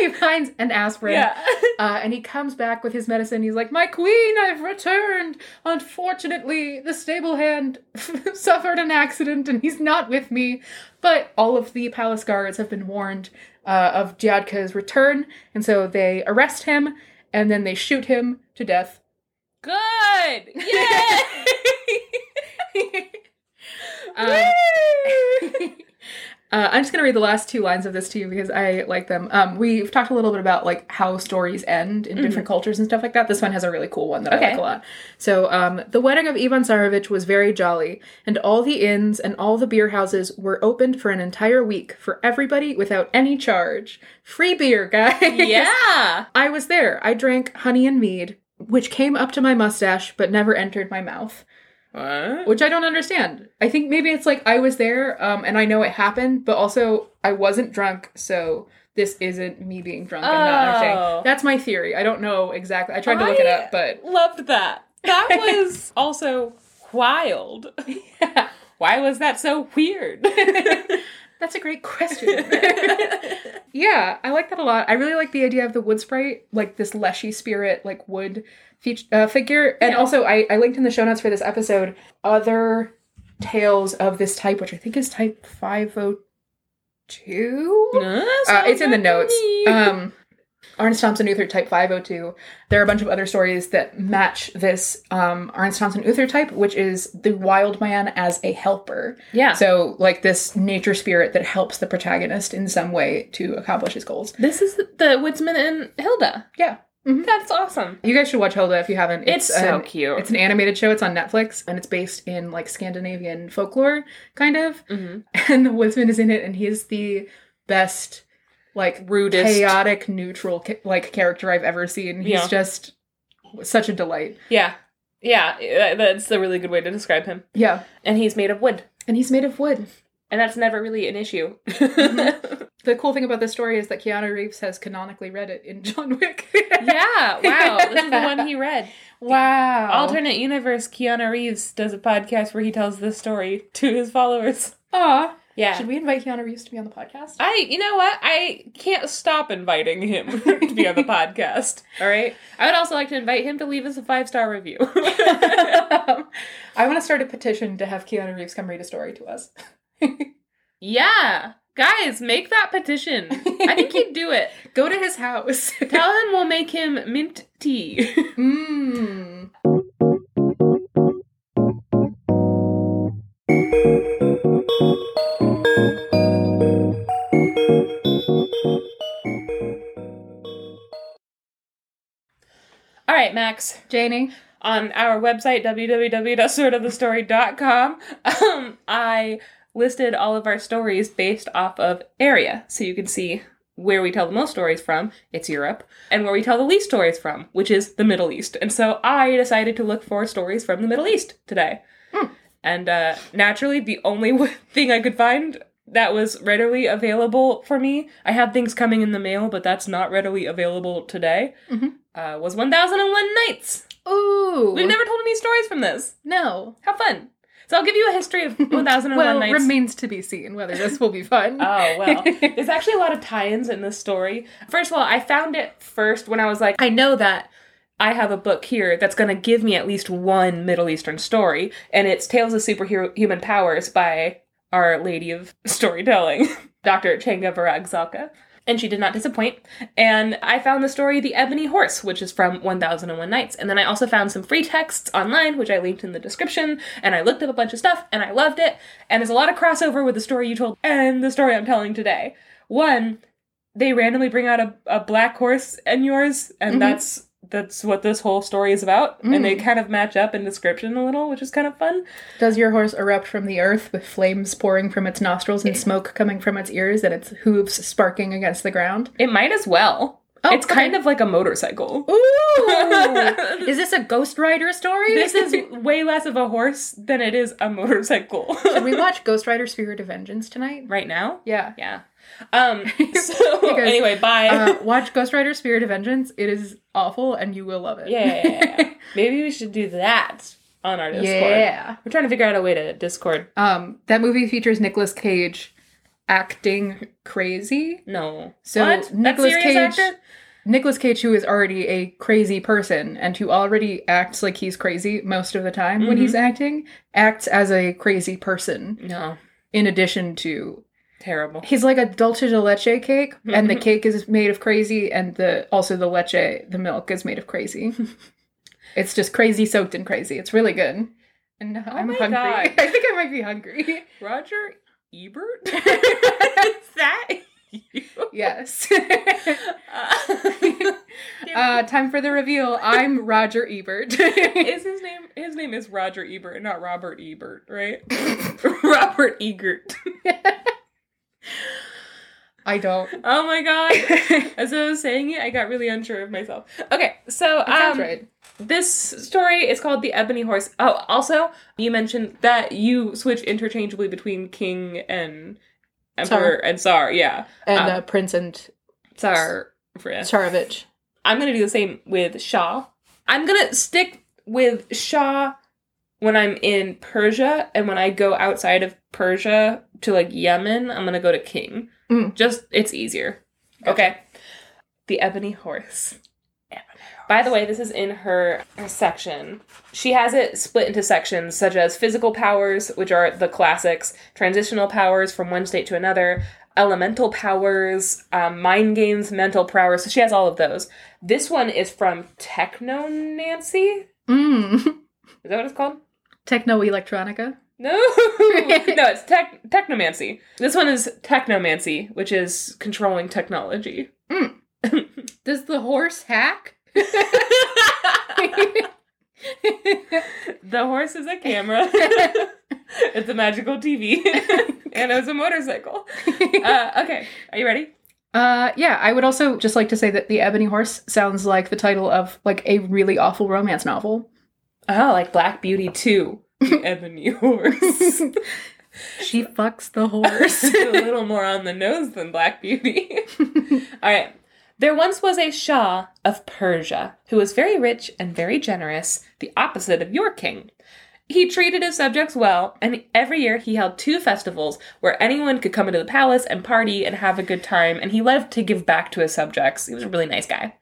He finds an aspirin. yeah. Uh, and he comes back with his medicine. He's like, My queen, I've returned. Unfortunately, the stable hand suffered an accident and he's not with me. But all of the palace guards have been warned uh, of Dyadka's return. And so they arrest him and then they shoot him to death. Good. Yay. Um! Uh, I'm just gonna read the last two lines of this to you because I like them. Um, we've talked a little bit about like how stories end in different cultures and stuff like that. This one has a really cool one that I like a lot. So, um, the wedding of Ivan Tsarevich was very jolly, and all the inns and all the beer houses were opened for an entire week for everybody without any charge. Free beer, guys. yeah. I was there. I drank honey and mead, which came up to my mustache but never entered my mouth What? which I don't understand. I think maybe it's like I was there um, and I know it happened, but also I wasn't drunk, so this isn't me being drunk and not Oh. understanding. That's my theory. I don't know exactly. I tried to look it up, but Loved that. That was also wild. Why was that so weird? that's a great question. yeah, I like that a lot. I really like the idea of the wood sprite, like this leshy spirit, like wood feature, uh, figure. And Yeah. also, I, I linked in the show notes for this episode other tales of this type, which I think is type 502. Uh, it's in the notes. Um, Aarne Thompson Uther type 502. There are a bunch of other stories that match this um, Aarne Thompson Uther type, which is the wild man as a helper. yeah. So, like this nature spirit that helps the protagonist in some way to accomplish his goals. this is the Woodsman and Hilda. Yeah. Mhm. That's awesome. You guys should watch Hilda if you haven't. It's, so an- cute. It's an animated show. It's on Netflix, and it's based in like Scandinavian folklore, kind of. Mhm. And the woodsman is in it, and he's the best, like Rudest. chaotic, neutral like character I've ever seen. He's Yeah. just such a delight. Yeah. Yeah. uh, That's a really good way to describe him. Yeah, And he's made of wood. and he's made of wood. And that's never really an issue. The cool thing about this story is that Keanu Reeves has canonically read it in John Wick. yeah. Wow. This is the one he read. Wow. Alternate universe, Keanu Reeves does a podcast where he tells this story to his followers. Aw. Yeah. Should we invite Keanu Reeves to be on the podcast? I, you know what? I can't stop inviting him to be on the podcast. All right. I would also like to invite him to leave us a five star review. I want to start a petition to have Keanu Reeves come read a story to us. yeah, guys, make that petition. I think he'd do it. Go to his house. Tell him we'll make him mint tea. Mmm. All right, Max. Janey. on our website www.sortofthestory.com um, i listed all of our stories based off of area so you can see where we tell the most stories from it's europe and where we tell the least stories from which is the middle east and so i decided to look for stories from the middle east today and uh, naturally the only thing i could find that was readily available for me i had things coming in the mail but that's not readily available today Mhm. uh, was 1001 nights Ooh. We've never told any stories from this. No. How fun. So I'll give you a history of 1001 well, Nights. remains to be seen whether this will be fun. Oh, well. There's actually a lot of tie ins in this story. First of all, I found it first when I was like, I know that I have a book here that's going to give me at least one Middle Eastern story, and it's Tales of Superhuman Powers by Our Lady of Storytelling, Dr. Csenge Virág Zalka. And she did not disappoint. And I found the story The Ebony Horse, which is from 1001 Nights. And then I also found some free texts online, which I linked in the description. And I looked up a bunch of stuff, and I loved it. And there's a lot of crossover with the story you told and the story I'm telling today. One, they randomly bring out a, a black horse and yours, and Mhm. that's that's what this whole story is about. And they Mm. kind of match up in description a little, which is kind of fun. Does your horse erupt from the earth with flames pouring from its nostrils and smoke coming from its ears and its hooves sparking against the ground? It might as well. Oh, it's kind of like a motorcycle. Ooh! is this a Ghost Rider story? This is way less of a horse than it is a motorcycle. Should we watch Ghost Rider Spirit of Vengeance tonight? right now? Yeah. Yeah. Um so Because, anyway, bye. Uh, watch Ghost Rider Spirit of Vengeance. It is awful and you will love it. yeah, yeah, yeah, yeah. Maybe we should do that. on our Discord. Yeah. We're trying to figure out a way to Discord. Um, that movie features Nicolas Cage acting crazy. No. So what? Nicolas Cage, actor? Nicolas Cage, who is already a crazy person and who already acts like he's crazy most of the time when Mm-hmm. he's acting, acts as a crazy person. No. In addition to, Terrible. he's like a dulce de leche cake, and the Mhm. cake is made of crazy, and the also the leche, the milk, is made of crazy. it's just crazy soaked in crazy. It's really good. And I'm Oh my hungry. God. I think I might be hungry. Roger Ebert? Is that you? yes. Uh, Uh, time for the reveal. I'm Roger Ebert. is his name his name is Roger Ebert, not Robert Ebert, right? Robert Egert. I don't. Oh my god. As I was saying it, I got really unsure of myself. Okay, so um, right. this story is called The Ebony Horse. Oh, also, you mentioned that you switch interchangeably between king and emperor and tsar. Yeah. And um, uh, Prince and Tsar. Tsarevich. I'm gonna do the same with Shah. I'm gonna stick with Shah when I'm in Persia, and when I go outside of Persia to like Yemen, I'm gonna go to King. Mm. Just it's easier. Okay. The Ebony Horse. By the way, this is in her, her section. She has it split into sections such as physical powers, which are the classics, transitional powers from one state to another, elemental powers, um, mind games, mental powers. So she has all of those. This one is from Techno Nancy. Mm. Is that what it's called? Techno Electronica. No, no, it's tech technomancy. This one is technomancy, which is controlling technology. Does the horse hack? the horse is a camera. it's a magical TV, and it's a motorcycle. Uh, okay, are you ready? Uh, yeah, I would also just like to say that The Ebony Horse sounds like the title of like a really awful romance novel. Oh, like Black Beauty Two, the Ebony Horse. She fucks the horse. A little more on the nose than Black Beauty. All right. There once was a Shah of Persia who was very rich and very generous, the opposite of your king. He treated his subjects well, and every year he held two festivals where anyone could come into the palace and party and have a good time, and he loved to give back to his subjects. He was a really nice guy.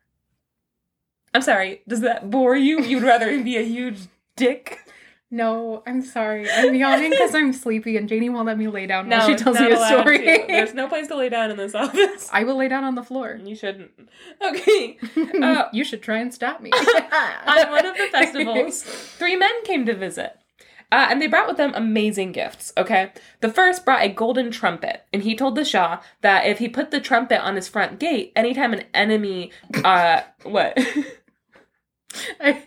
I'm sorry, does that bore you? You'd rather be a huge dick? No, I'm sorry. I'm yawning because I'm sleepy and Janey won't let me lay down while she tells me a story. to. There's no place to lay down in this office. I will lay down on the floor. You shouldn't. Okay. Uh, you should try and stop me. on one of the festivals, three men came to visit. Uh, and they brought with them amazing gifts, okay? The first brought a golden trumpet, and he told the Shah that if he put the trumpet on his front gate, anytime an enemy, uh, what? I,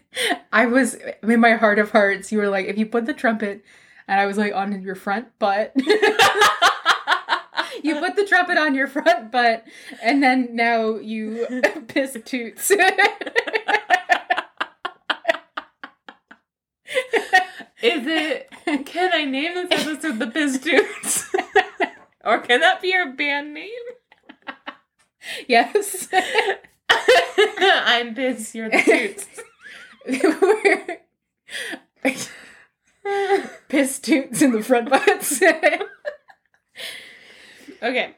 I was in my heart of hearts. You were like, if you put the trumpet, and I was like, on your front butt. you put the trumpet on your front butt, and then now you piss toots. Is it, can I name this episode The Piss Toots? or can that be your band name? yes. I'm Biz, you're the Toots. piss toots in the front butts. Okay.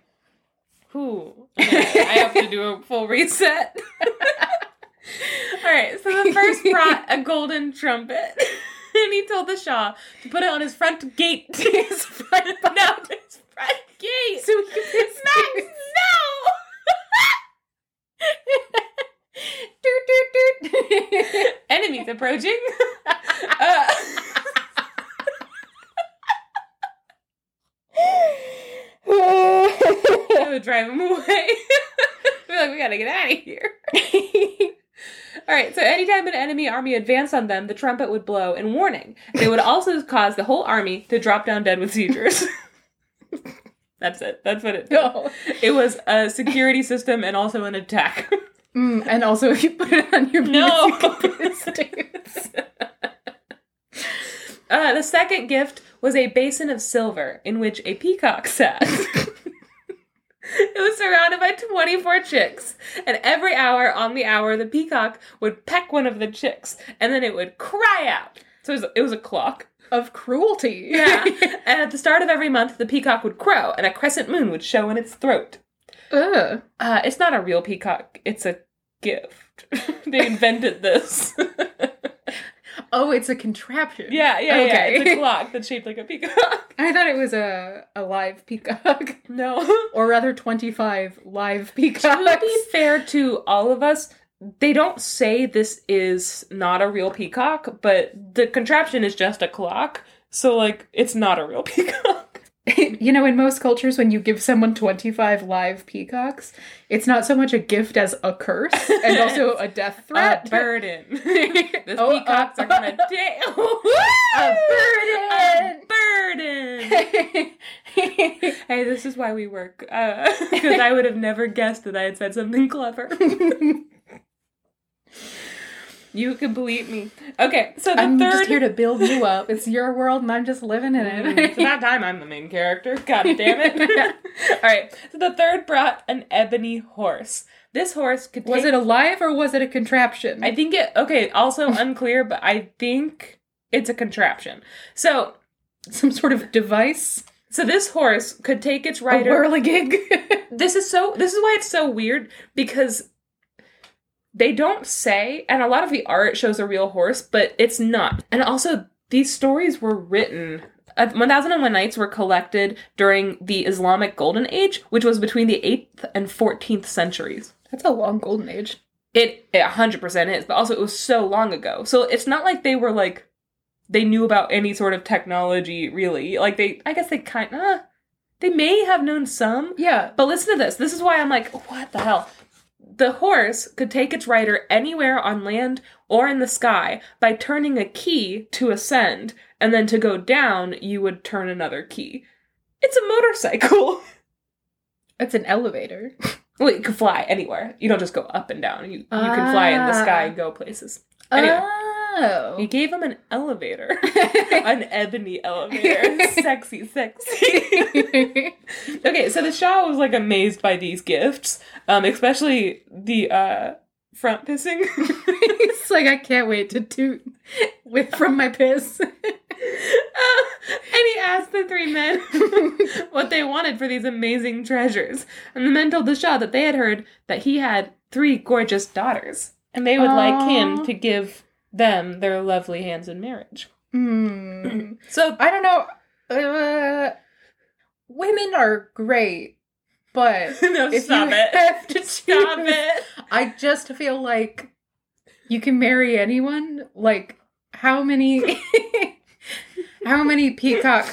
Who? I have to do a full reset. All right. So the first brought a golden trumpet, and he told the Shah to put it on his front gate. his front butt. no, his front gate. So he can piss Max, no. Doot, doot, doot. Enemies approaching. Uh, I would drive them away. Be like, we gotta get out of here. All right, so anytime an enemy army advanced on them, the trumpet would blow in warning. It would also cause the whole army to drop down dead with seizures. That's it. That's what it did. no. It was a security system and also an attack. Mm, and also, if you put it on your No. music, you can piss toots. Uh, the second gift was a basin of silver in which a peacock sat. it was surrounded by 24 chicks, and every hour on the hour, the peacock would peck one of the chicks, and then it would cry out. So it was, it was a clock. of cruelty. Yeah. and at the start of every month, the peacock would crow and a crescent moon would show in its throat. Uh, it's not a real peacock, it's a gift. they invented this. Oh, it's a contraption. yeah, yeah, yeah. Okay. It's a clock that's shaped like a peacock. I thought it was a, a live peacock. No. Or rather, 25 live peacocks. to be fair to all of us, they don't say this is not a real peacock, but the contraption is just a clock. So, like, it's not a real peacock. you know, in most cultures, when you give someone 25 live peacocks, it's not so much a gift as a curse and also a death A threat. burden. the Oh, peacocks uh, are gonna take A burden. Hey, this is why we work. Because I would have never guessed that I had said something clever. You can believe me. Okay, so the I'm third. just here to build you up. It's your world and I'm just living in Mm, it. it's about time I'm the main character. God damn it. All right. So the third brought an ebony horse. This horse could was take- it alive or was it a contraption? I think it okay, also unclear, but I think it's a contraption. So Some sort of device? so this horse could take its A rider. whirligig? this is so this is why it's so weird because they don't say and a lot of the art shows a real horse but it's not and also these stories were written uh, 1001 nights were collected during the islamic golden age which was between the 8th and 14th centuries That's a long golden age. it, it 100% is but also it was so long ago so it's not like they were like they knew about any sort of technology really like they i guess they kind of they may have known some Yeah. but listen to this. This is why I'm like, what the hell? The horse could take its rider anywhere on land or in the sky by turning a key to ascend, and then to go down, you would turn another key. It's a motorcycle. It's an elevator. well, you can fly anywhere. You don't just go up and down. You, you can fly in the sky ah. and go places. Anyway. Ah. Oh. He gave him an elevator. an ebony elevator. sexy, sexy. Okay, so the Shah was like amazed by these gifts, um, especially the uh front pissing. it's like I can't wait to toot with from my piss. Uh, and he asked the three men what they wanted for these amazing treasures. And the men told the Shah that they had heard that he had three gorgeous daughters, and they would like him to give them their lovely hands in marriage. Hmm. So I don't know. Uh, women are great, but no, if you it. have to Stop choose- it. I just feel like you can marry anyone. Like how many how many peacock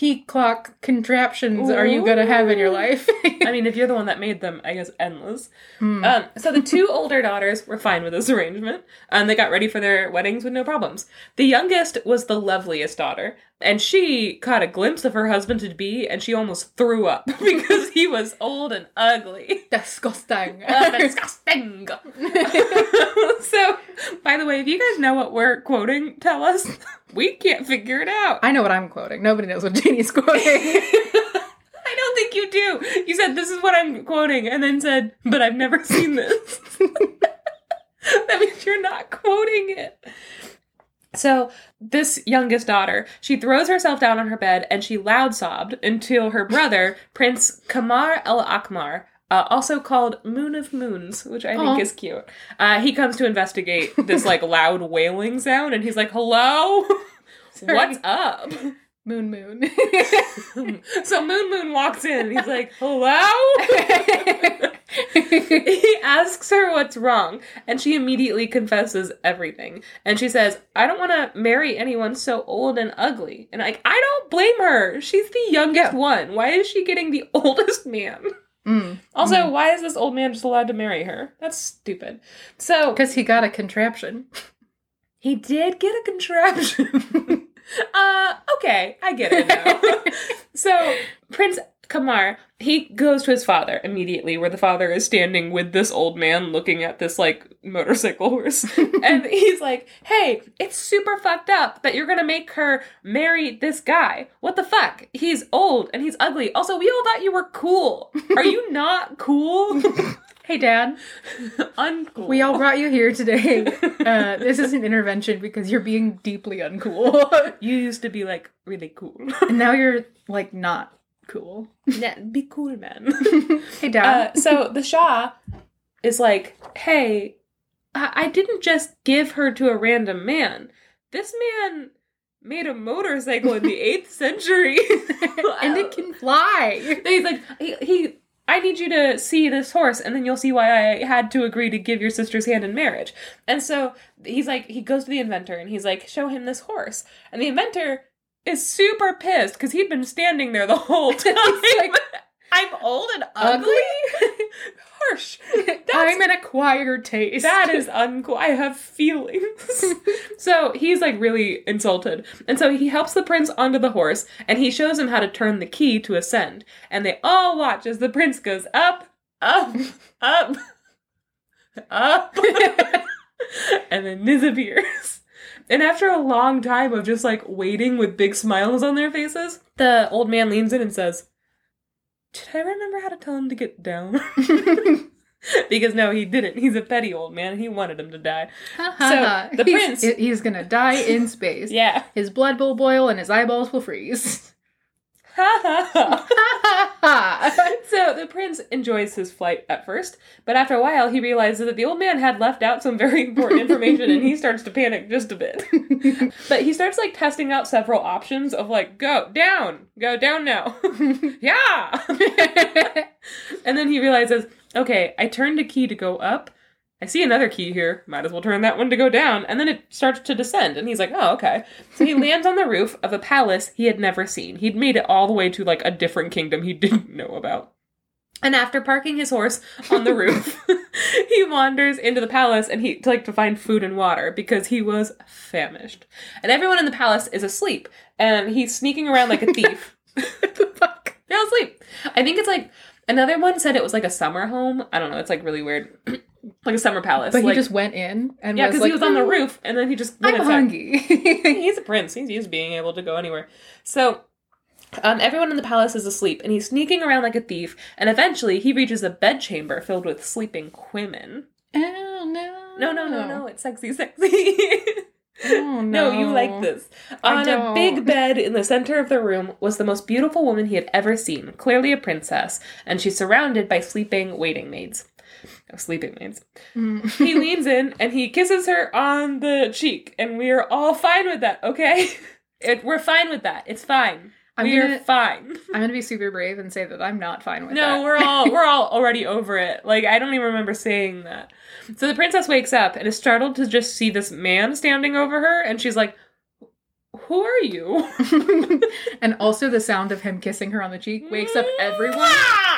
peacock contraptions are you gonna have in your life? I mean, if you're the one that made them, I guess endless. Hmm. Um, so the two older daughters were fine with this arrangement, and they got ready for their weddings with no problems. The youngest was the loveliest daughter, and she caught a glimpse of her husband to be, and she almost threw up because he was old and ugly. Disgusting. Uh, disgusting. so, by the way, if you guys know what we're quoting, tell us. We can't figure it out. I know what I'm quoting. Nobody knows what Janey's quoting. I don't think you do. You said this is what I'm quoting, and then said, "But I've never seen this." that means you're not quoting it. So this youngest daughter, she throws herself down on her bed and she loud sobbed until her brother, Prince Kamar El Akmar, uh, also called Moon of Moons, which I Aw. think is cute. Uh, he comes to investigate this like loud wailing sound, and he's like, "Hello, what's up?" Moon Moon. so Moon Moon walks in and he's like, Hello? he asks her what's wrong, and she immediately confesses everything. And she says, I don't want to marry anyone so old and ugly. And like, I don't blame her. She's the youngest Yeah. one. Why is she getting the oldest man? Mm. Also, why is this old man just allowed to marry her? That's stupid. So Because he got a contraption. he did get a contraption. uh, okay, I get it now. so, Prince Kamar, he goes to his father immediately, where the father is standing with this old man looking at this, like, motorcycle horse. and he's like, hey, it's super fucked up that you're gonna make her marry this guy. What the fuck? He's old and he's ugly. Also, we all thought you were cool. Are you not cool? Hey, Dad. uncool. We all brought you here today. Uh, this is an intervention because you're being deeply uncool. You used to be like really cool. and now you're, like, not cool. yeah, be cool, man. Hey, Dad. Uh, so the Shah is like, hey, I-, I didn't just give her to a random man. This man made a motorcycle in the 8th century. and it can fly. He's like, he, he, I need you to see this horse, and then you'll see why I had to agree to give your sister's hand in marriage. And so he's like, he goes to the inventor and he's like, show him this horse. And the inventor is super pissed because he'd been standing there the whole time. like, I'm old and ugly. Harsh. That's, I'm an acquired taste. that is uncool. I have feelings. so he's like really insulted. And so he helps the prince onto the horse and he shows him how to turn the key to ascend. And they all watch as the prince goes up, up, up, up, and then disappears. And after a long time of just like waiting with big smiles on their faces, the old man leans in and says, Did I remember how to tell him to get down? because no, he didn't. He's a petty old man. He wanted him to die. So, the he's, prince- He's gonna die in space. Yeah. His blood will boil and his eyeballs will freeze. so the prince enjoys his flight at first, but after a while he realizes that the old man had left out some very important information and he starts to panic just a bit. but he starts like testing out several options of like go down, go down now. yeah. and then he realizes, okay, I turned a key to go up. I see another key here. Might as well turn that one to go down. And then it starts to descend. And he's like, oh, okay. So he lands on the roof of a palace he had never seen. He'd made it all the way to like a different kingdom he didn't know about. And after parking his horse on the roof, he wanders into the palace and he to, like to find food and water because he was famished. And everyone in the palace is asleep. And he's sneaking around like a thief. The fuck. They're all asleep. I think it's like another one said it was like a summer home. I don't know. It's like really weird, like a summer palace. But he just went in and yeah, because like, he was on the "Oh, roof and then he just went I'm inside. hungry. He's a prince. He's used to being able to go anywhere. So. Um, everyone in the palace is asleep, and he's sneaking around like a thief. And eventually, he reaches a bedchamber filled with sleeping women. oh no. No, no, no, no! It's sexy, sexy. Oh, No, you like this. On a big bed in the center of the room was the most beautiful woman he had ever seen, clearly a princess, and she's surrounded by sleeping waiting maids. Sleeping means. Mm. He leans in and he kisses her on the cheek, and we are all fine with that, okay? It, we're fine with that. It's fine. I'm we're gonna- fine. I'm gonna be super brave and say that I'm not fine with No, that. we're all we're all already over it. Like I don't even remember saying that. So the princess wakes up and is startled to just see this man standing over her, and she's like, "Who are you?" and also the sound of him kissing her on the cheek wakes up everyone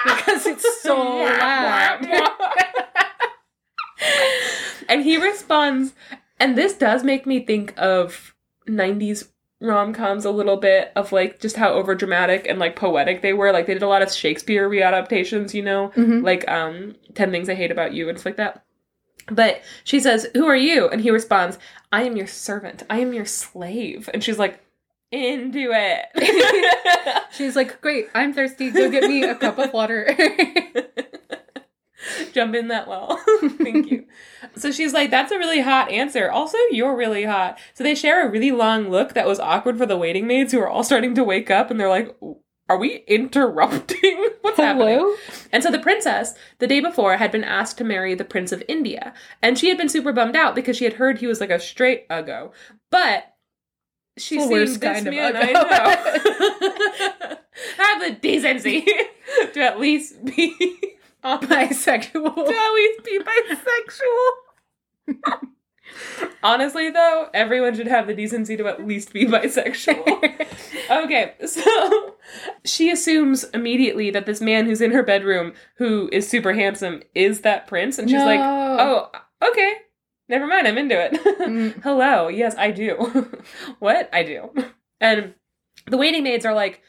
because it's so loud. and he responds, and this does make me think of 90s rom coms a little bit of like just how over dramatic and like poetic they were. Like they did a lot of Shakespeare readaptations, you know, Mhm. like um 10 Things I Hate About You and stuff like that. But she says, Who are you? And he responds, I am your servant. I am your slave. And she's like, Into it. She's like, "Great, I'm thirsty. Go get me a cup of water." Jump in that well. Thank you. So she's like, that's a really hot answer. Also, you're really hot. So they share a really long look that was awkward for the waiting maids who are all starting to wake up and they're like, are we interrupting? What's happening? And so the princess, the day before, had been asked to marry the Prince of India. And she had been super bummed out because she had heard he was like a straight uggo. But she The this kind of man. I know. Have the decency to at least be Bisexual. to at least be bisexual. Honestly, though, everyone should have the decency to at least be bisexual. okay, so she assumes immediately that this man who's in her bedroom, who is super handsome, is that prince, and she's like, "Oh, okay, never mind, I'm into it." Mm. Hello, yes, I do. what? I do. And the waiting maids are like,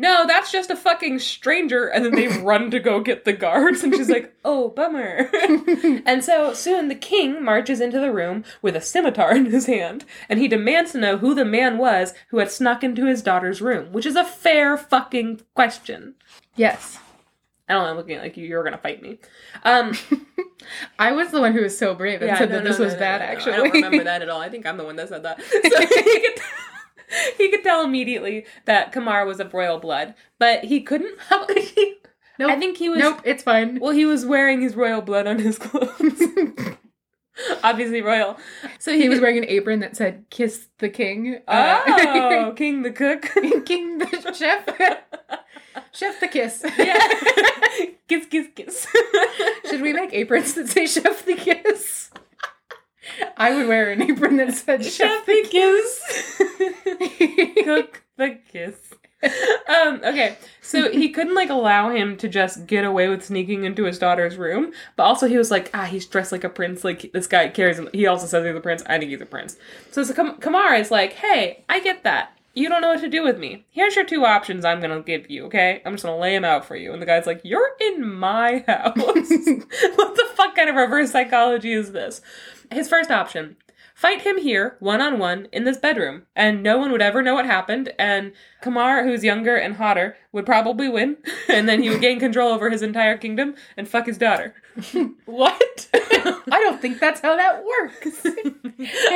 no, that's just a fucking stranger. And then they run to go get the guards. And she's like, oh, bummer. and so soon the king marches into the room with a scimitar in his hand. And he demands to know who the man was who had snuck into his daughter's room, which is a fair fucking question. Yes. I don't know, I'm looking like you. You're gonna fight me. Um, I was the one who was so brave and said no, that this no, was no, bad. no, no. actually, I don't remember that at all. I think I'm the one that said that. So he could, tell immediately that Kamar was of royal blood, but he couldn't. How could he? Nope. I think he was. nope, it's fine. Well, he was wearing his royal blood on his clothes. Obviously royal. So he was wearing an apron that said "Kiss the King." Uh, Oh, King the Cook. King the chef, chef the kiss. yeah. kiss, kiss, kiss. Should we make aprons that say "Chef the kiss"? I would wear an apron that said "Chef Chef the kiss. Cook the kiss. Um, okay, so he couldn't like allow him to just get away with sneaking into his daughter's room, but also he was like, ah, he's dressed like a prince. Like this guy carries him. He also says he's a prince. I think he's a prince. So, so Kam- Kamar is like, hey, I get that. You don't know what to do with me. Here's your two options I'm gonna give you, okay? I'm just gonna lay them out for you. And the guy's like, You're in my house. what the fuck kind of reverse psychology is this? His first option fight him here, one on one, in this bedroom, and no one would ever know what happened, and Kamar, who's younger and hotter, would probably win, and then he would gain control over his entire kingdom and fuck his daughter. what? I don't think that's how that works.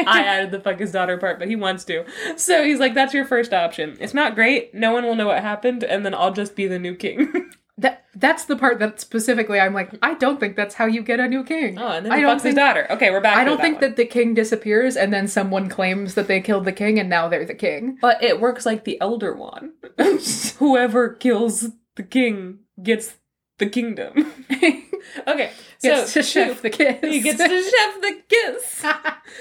I added the fuck his daughter part, but he wants to. So he's like, that's your first option. It's not great, no one will know what happened, and then I'll just be the new king. That that's the part that specifically I'm like, I don't think that's how you get a new king. oh, and then I he don't fucks his think daughter. Okay, we're back I don't that think one. that the king disappears and then someone claims that they killed the king and now they're the king. But it works like the Elder one. Whoever kills the king gets the kingdom. okay, so Gets to chef the kiss. he gets to chef the kiss.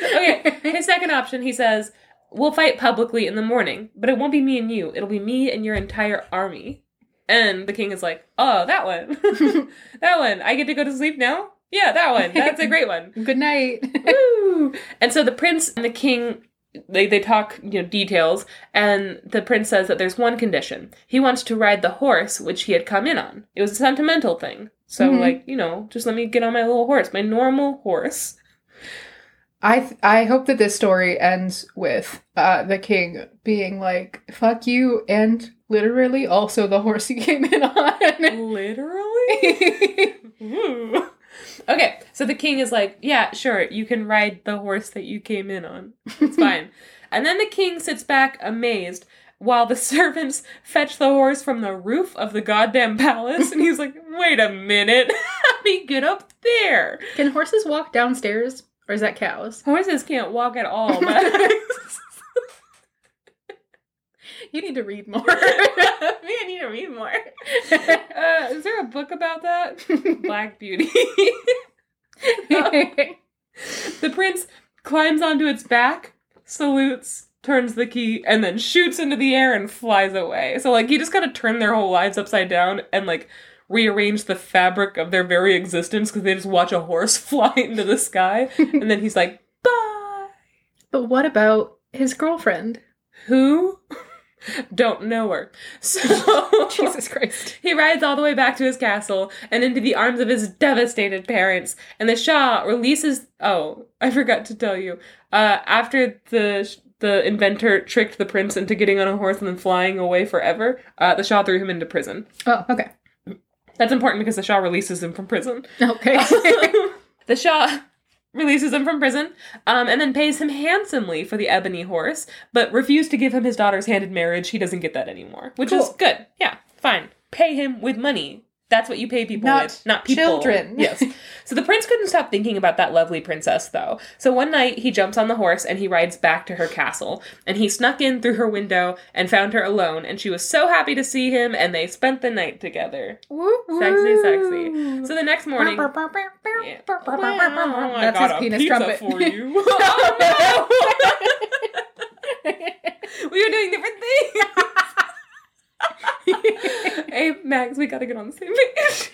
Okay, his second option, he says, "We'll fight publicly in the morning, but it won't be me and you. It'll be me and your entire army." And the king is like, "Oh, that one, that one. I get to go to sleep now. Yeah, that one. That's a great one." Good night. Woo! And so the prince and the king they they talk, you know, details, and the prince says that there's one condition. He wants to ride the horse which he had come in on. It was a sentimental thing. So Mhm. like, you know, just let me get on my little horse, my normal horse. I th- I hope that this story ends with uh, the king being like, "Fuck you," and literally also the horse he came in on. Literally? Ooh. Okay, so the king is like, yeah, sure, you can ride the horse that you came in on. It's fine. and then the king sits back amazed while the servants fetch the horse from the roof of the goddamn palace. And he's like, wait a minute, how do you get up there? Can horses walk downstairs, or is that cows? Horses can't walk at all. But You need to read more. Me, I need to read more. Uh, is there a book about that? Black Beauty. The prince climbs onto its back, salutes, turns the key, and then shoots into the air and flies away. So, like, he just kind of turn their whole lives upside down and, like, rearranged the fabric of their very existence because they just watch a horse fly into the sky. and then he's like, bye. but what about his girlfriend? Who? Don't know her. So, Jesus Christ. He rides all the way back to his castle and into the arms of his devastated parents. And the Shah releases. Oh, I forgot to tell you. Uh, after the the inventor tricked the prince into getting on a horse and then flying away forever, uh, the Shah threw him into prison. Oh, okay. That's important because the Shah releases him from prison. Okay. the Shah releases him from prison, um, and then pays him handsomely for the ebony horse, but refused to give him his daughter's hand in marriage. He doesn't get that anymore, which is good. Yeah, fine. Pay him with money. That's what you pay people Not with, not people. children. yes. So the prince couldn't stop thinking about that lovely princess, though. So one night he jumps on the horse and he rides back to her castle. And he snuck in through her window and found her alone. And she was so happy to see him, and they spent the night together. Woo, Sexy, woo. sexy. So the next morning. Yeah. Oh, I his penis trumpet. for you. oh no! we were doing different things. hey Max, we gotta get on the same page.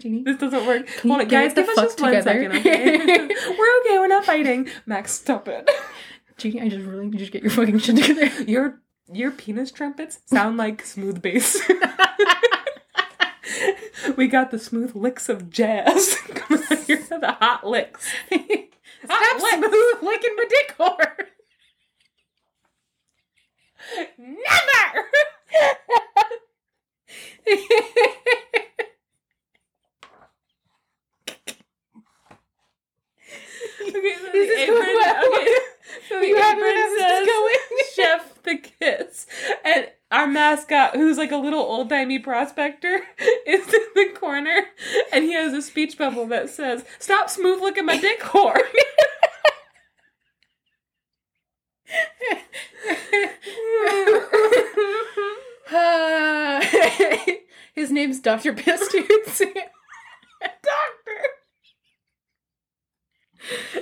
Genie, This doesn't work. you Hold on, guys, give us just one together? second, okay? we're okay. We're not fighting. Max, stop it. Genie, I just really need you to get your fucking shit together. Your your penis trumpets sound like smooth bass. we got the smooth licks of jazz coming out here. The hot licks. Stop licks. smooth licking my dick hard. Never okay, so this the apron. Well. Okay, so the you apron says "Chef the Kiss," and our mascot, who's like a little old timey prospector, is in the corner, and he has a speech bubble that says, "Stop smooth looking my dick horn." His name's Dr. Pistoots. Doctor.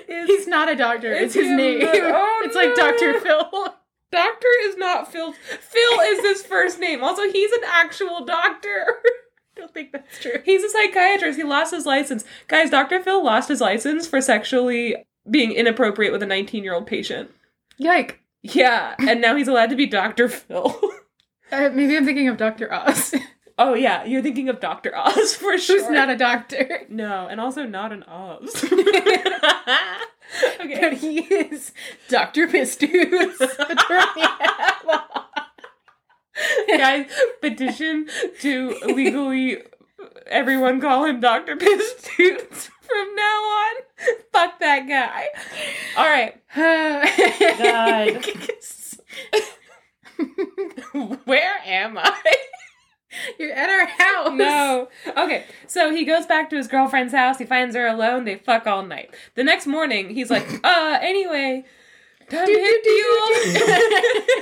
He's not a doctor, it's, his name. Oh, it's like Dr. Phil. Doctor is not Phil. Phil is his first name. Also, he's an actual doctor. I don't think that's true. He's a psychiatrist. He lost his license. Guys, Dr. Phil lost his license for sexually being inappropriate with a 19 year old patient. Yike. Yeah, and now he's allowed to be Dr. Phil. Uh, maybe I'm thinking of Dr. Oz, oh, yeah, you're thinking of Dr. Oz for sure. who's not a doctor. No, and also not an Oz. But okay. he is Dr. Pistoots. attorney at law. Guys, petition to legally everyone call him Dr. Pistoots from now on. Fuck that guy. All right. Where am I? You're at our house. No. Okay, so he goes back to his girlfriend's house. He finds her alone. They fuck all night. The next morning, he's like, uh, anyway, time to Do, hit do, the old.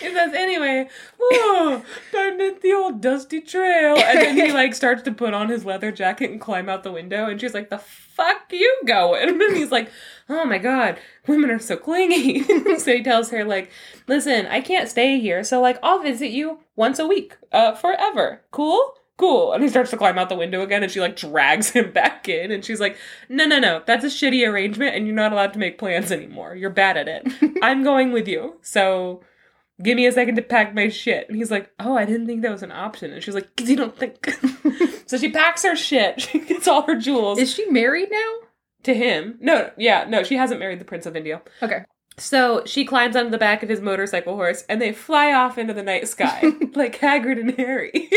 He says, anyway, oh, to hit the old dusty trail. And then he like starts to put on his leather jacket and climb out the window. And she's like, the fuck you going? And he's like, oh my god, women are so clingy. so he tells her, like, listen, I can't stay here. So like, I'll visit you once a week, uh, forever. Cool? Cool. And he starts to climb out the window again and she like drags him back in. And she's like, no, no, no, that's a shitty arrangement and you're not allowed to make plans anymore. You're bad at it. I'm going with you. So give me a second to pack my shit. And he's like, oh, I didn't think that was an option. And she's like, because you don't think. so she packs her shit. She gets all her jewels Is she married now? to him. No, yeah, no, she hasn't married the Prince of India. Okay. So she climbs onto the back of his motorcycle horse and they fly off into the night sky like Hagrid and Harry.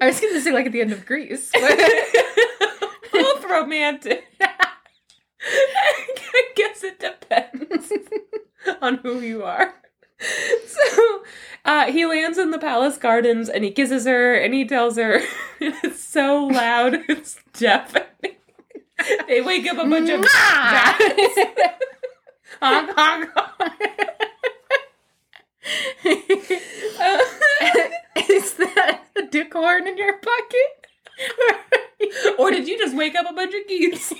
I was going to say, like, at the end of Grease. Both romantic. I guess it depends on who you are. So uh, he lands in the palace gardens and he kisses her and he tells her it's so loud, it's deafening. They wake up a bunch of bats. Honk, honk, honk. Is that a dick horn in your pocket? or did you just wake up a bunch of geese?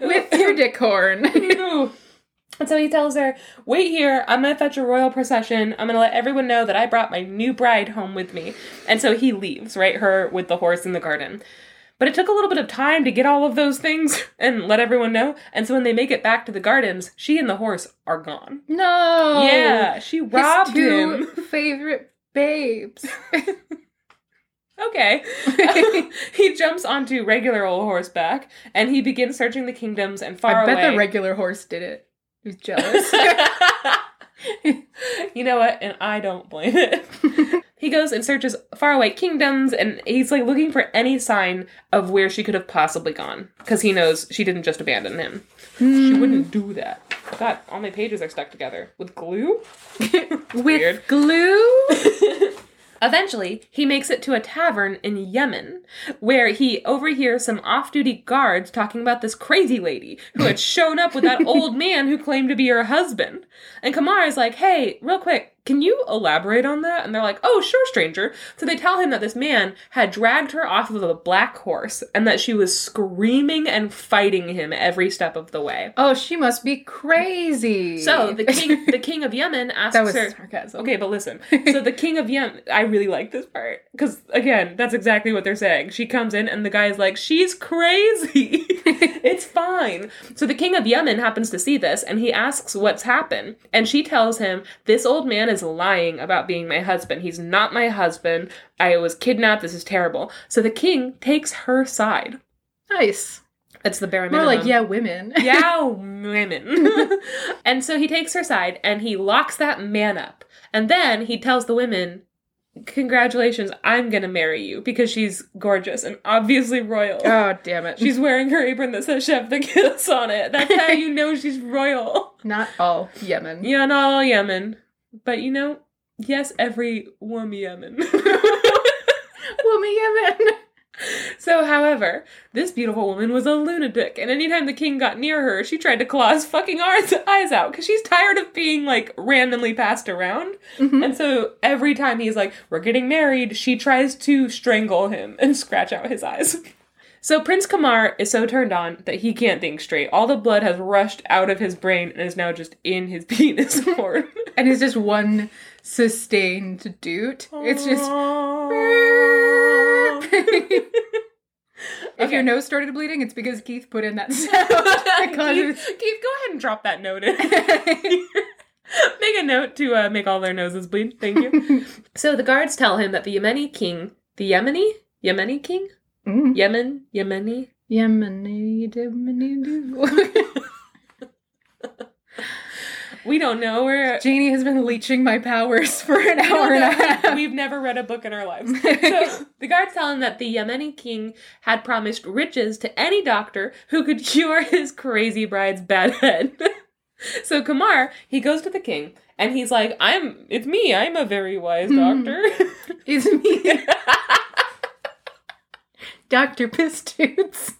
With your dick horn. And so he tells her, Wait here, I'm gonna fetch a royal procession. I'm gonna let everyone know that I brought my new bride home with me. And so he leaves, right? Her with the horse in the garden. But it took a little bit of time to get all of those things and let everyone know. And so when they make it back to the gardens, she and the horse are gone. No. Yeah, she His robbed two him. favorite babes. Okay. he jumps onto regular old horseback and he begins searching the kingdoms and far I bet away. the regular horse did it. He was jealous. you know what? And I don't blame it. He goes and searches faraway kingdoms and he's like looking for any sign of where she could have possibly gone because he knows she didn't just abandon him. She hmm. wouldn't do that. God, all my pages are stuck together with glue. With glue? Eventually, he makes it to a tavern in Yemen, where he overhears some off duty guards talking about this crazy lady who had shown up with that old man who claimed to be her husband. And Kamar is like, hey, real quick, can you elaborate on that? And they're like, oh, sure, stranger. So they tell him that this man had dragged her off of a black horse and that she was screaming and fighting him every step of the way. Oh, she must be crazy. So the king, the king of Yemen asks that was her, sarcasm. Okay, but listen. So the king of Yemen, I really like this part because again, that's exactly what they're saying. She comes in and the guy's like, "She's crazy. it's fine." So the king of Yemen happens to see this and he asks what's happened, and she tells him, "This old man is lying about being my husband. He's not my husband. I was kidnapped. This is terrible." So the king takes her side. Nice. It's the bare minimum. More like, yeah, women. yeah, women. and so he takes her side and he locks that man up. And then he tells the women, congratulations, I'm gonna marry you because she's gorgeous and obviously royal. Oh, damn it. She's wearing her apron that says Chef the Kiss on it. That's how you know she's royal. not all Yemen. Yeah, not all Yemen. But you know, yes, every woman Yemen. Woman Yemen. So, however, this beautiful woman was a lunatic, and anytime the king got near her, she tried to claw his fucking eyes eyes out because she's tired of being like randomly passed around. Mhm. And so every time he's like, We're getting married, she tries to strangle him and scratch out his eyes. So Prince Kamar is so turned on that he can't think straight. All the blood has rushed out of his brain and is now just in his penis horn. And it's just one sustained doot. It's just. If your nose started bleeding, it's because Keith put in that sound. Keith, Keith, go ahead and drop that note in. make a note to uh, make all their noses bleed. Thank you. so the guards tell him that the Yemeni king, the Yemeni, Yemeni king, Mm. Yemen, Yemeni, Yemeni, Yemeni. We don't know. We're Janey has been leeching my powers for an hour and a half. We've never read a book in our lives. So the guards tell him that the Yemeni king had promised riches to any doctor who could cure his crazy bride's bad head. so Kamar, he goes to the king and he's like, I'm it's me, I'm a very wise Mhm. doctor. It's me, Dr. Pistoots.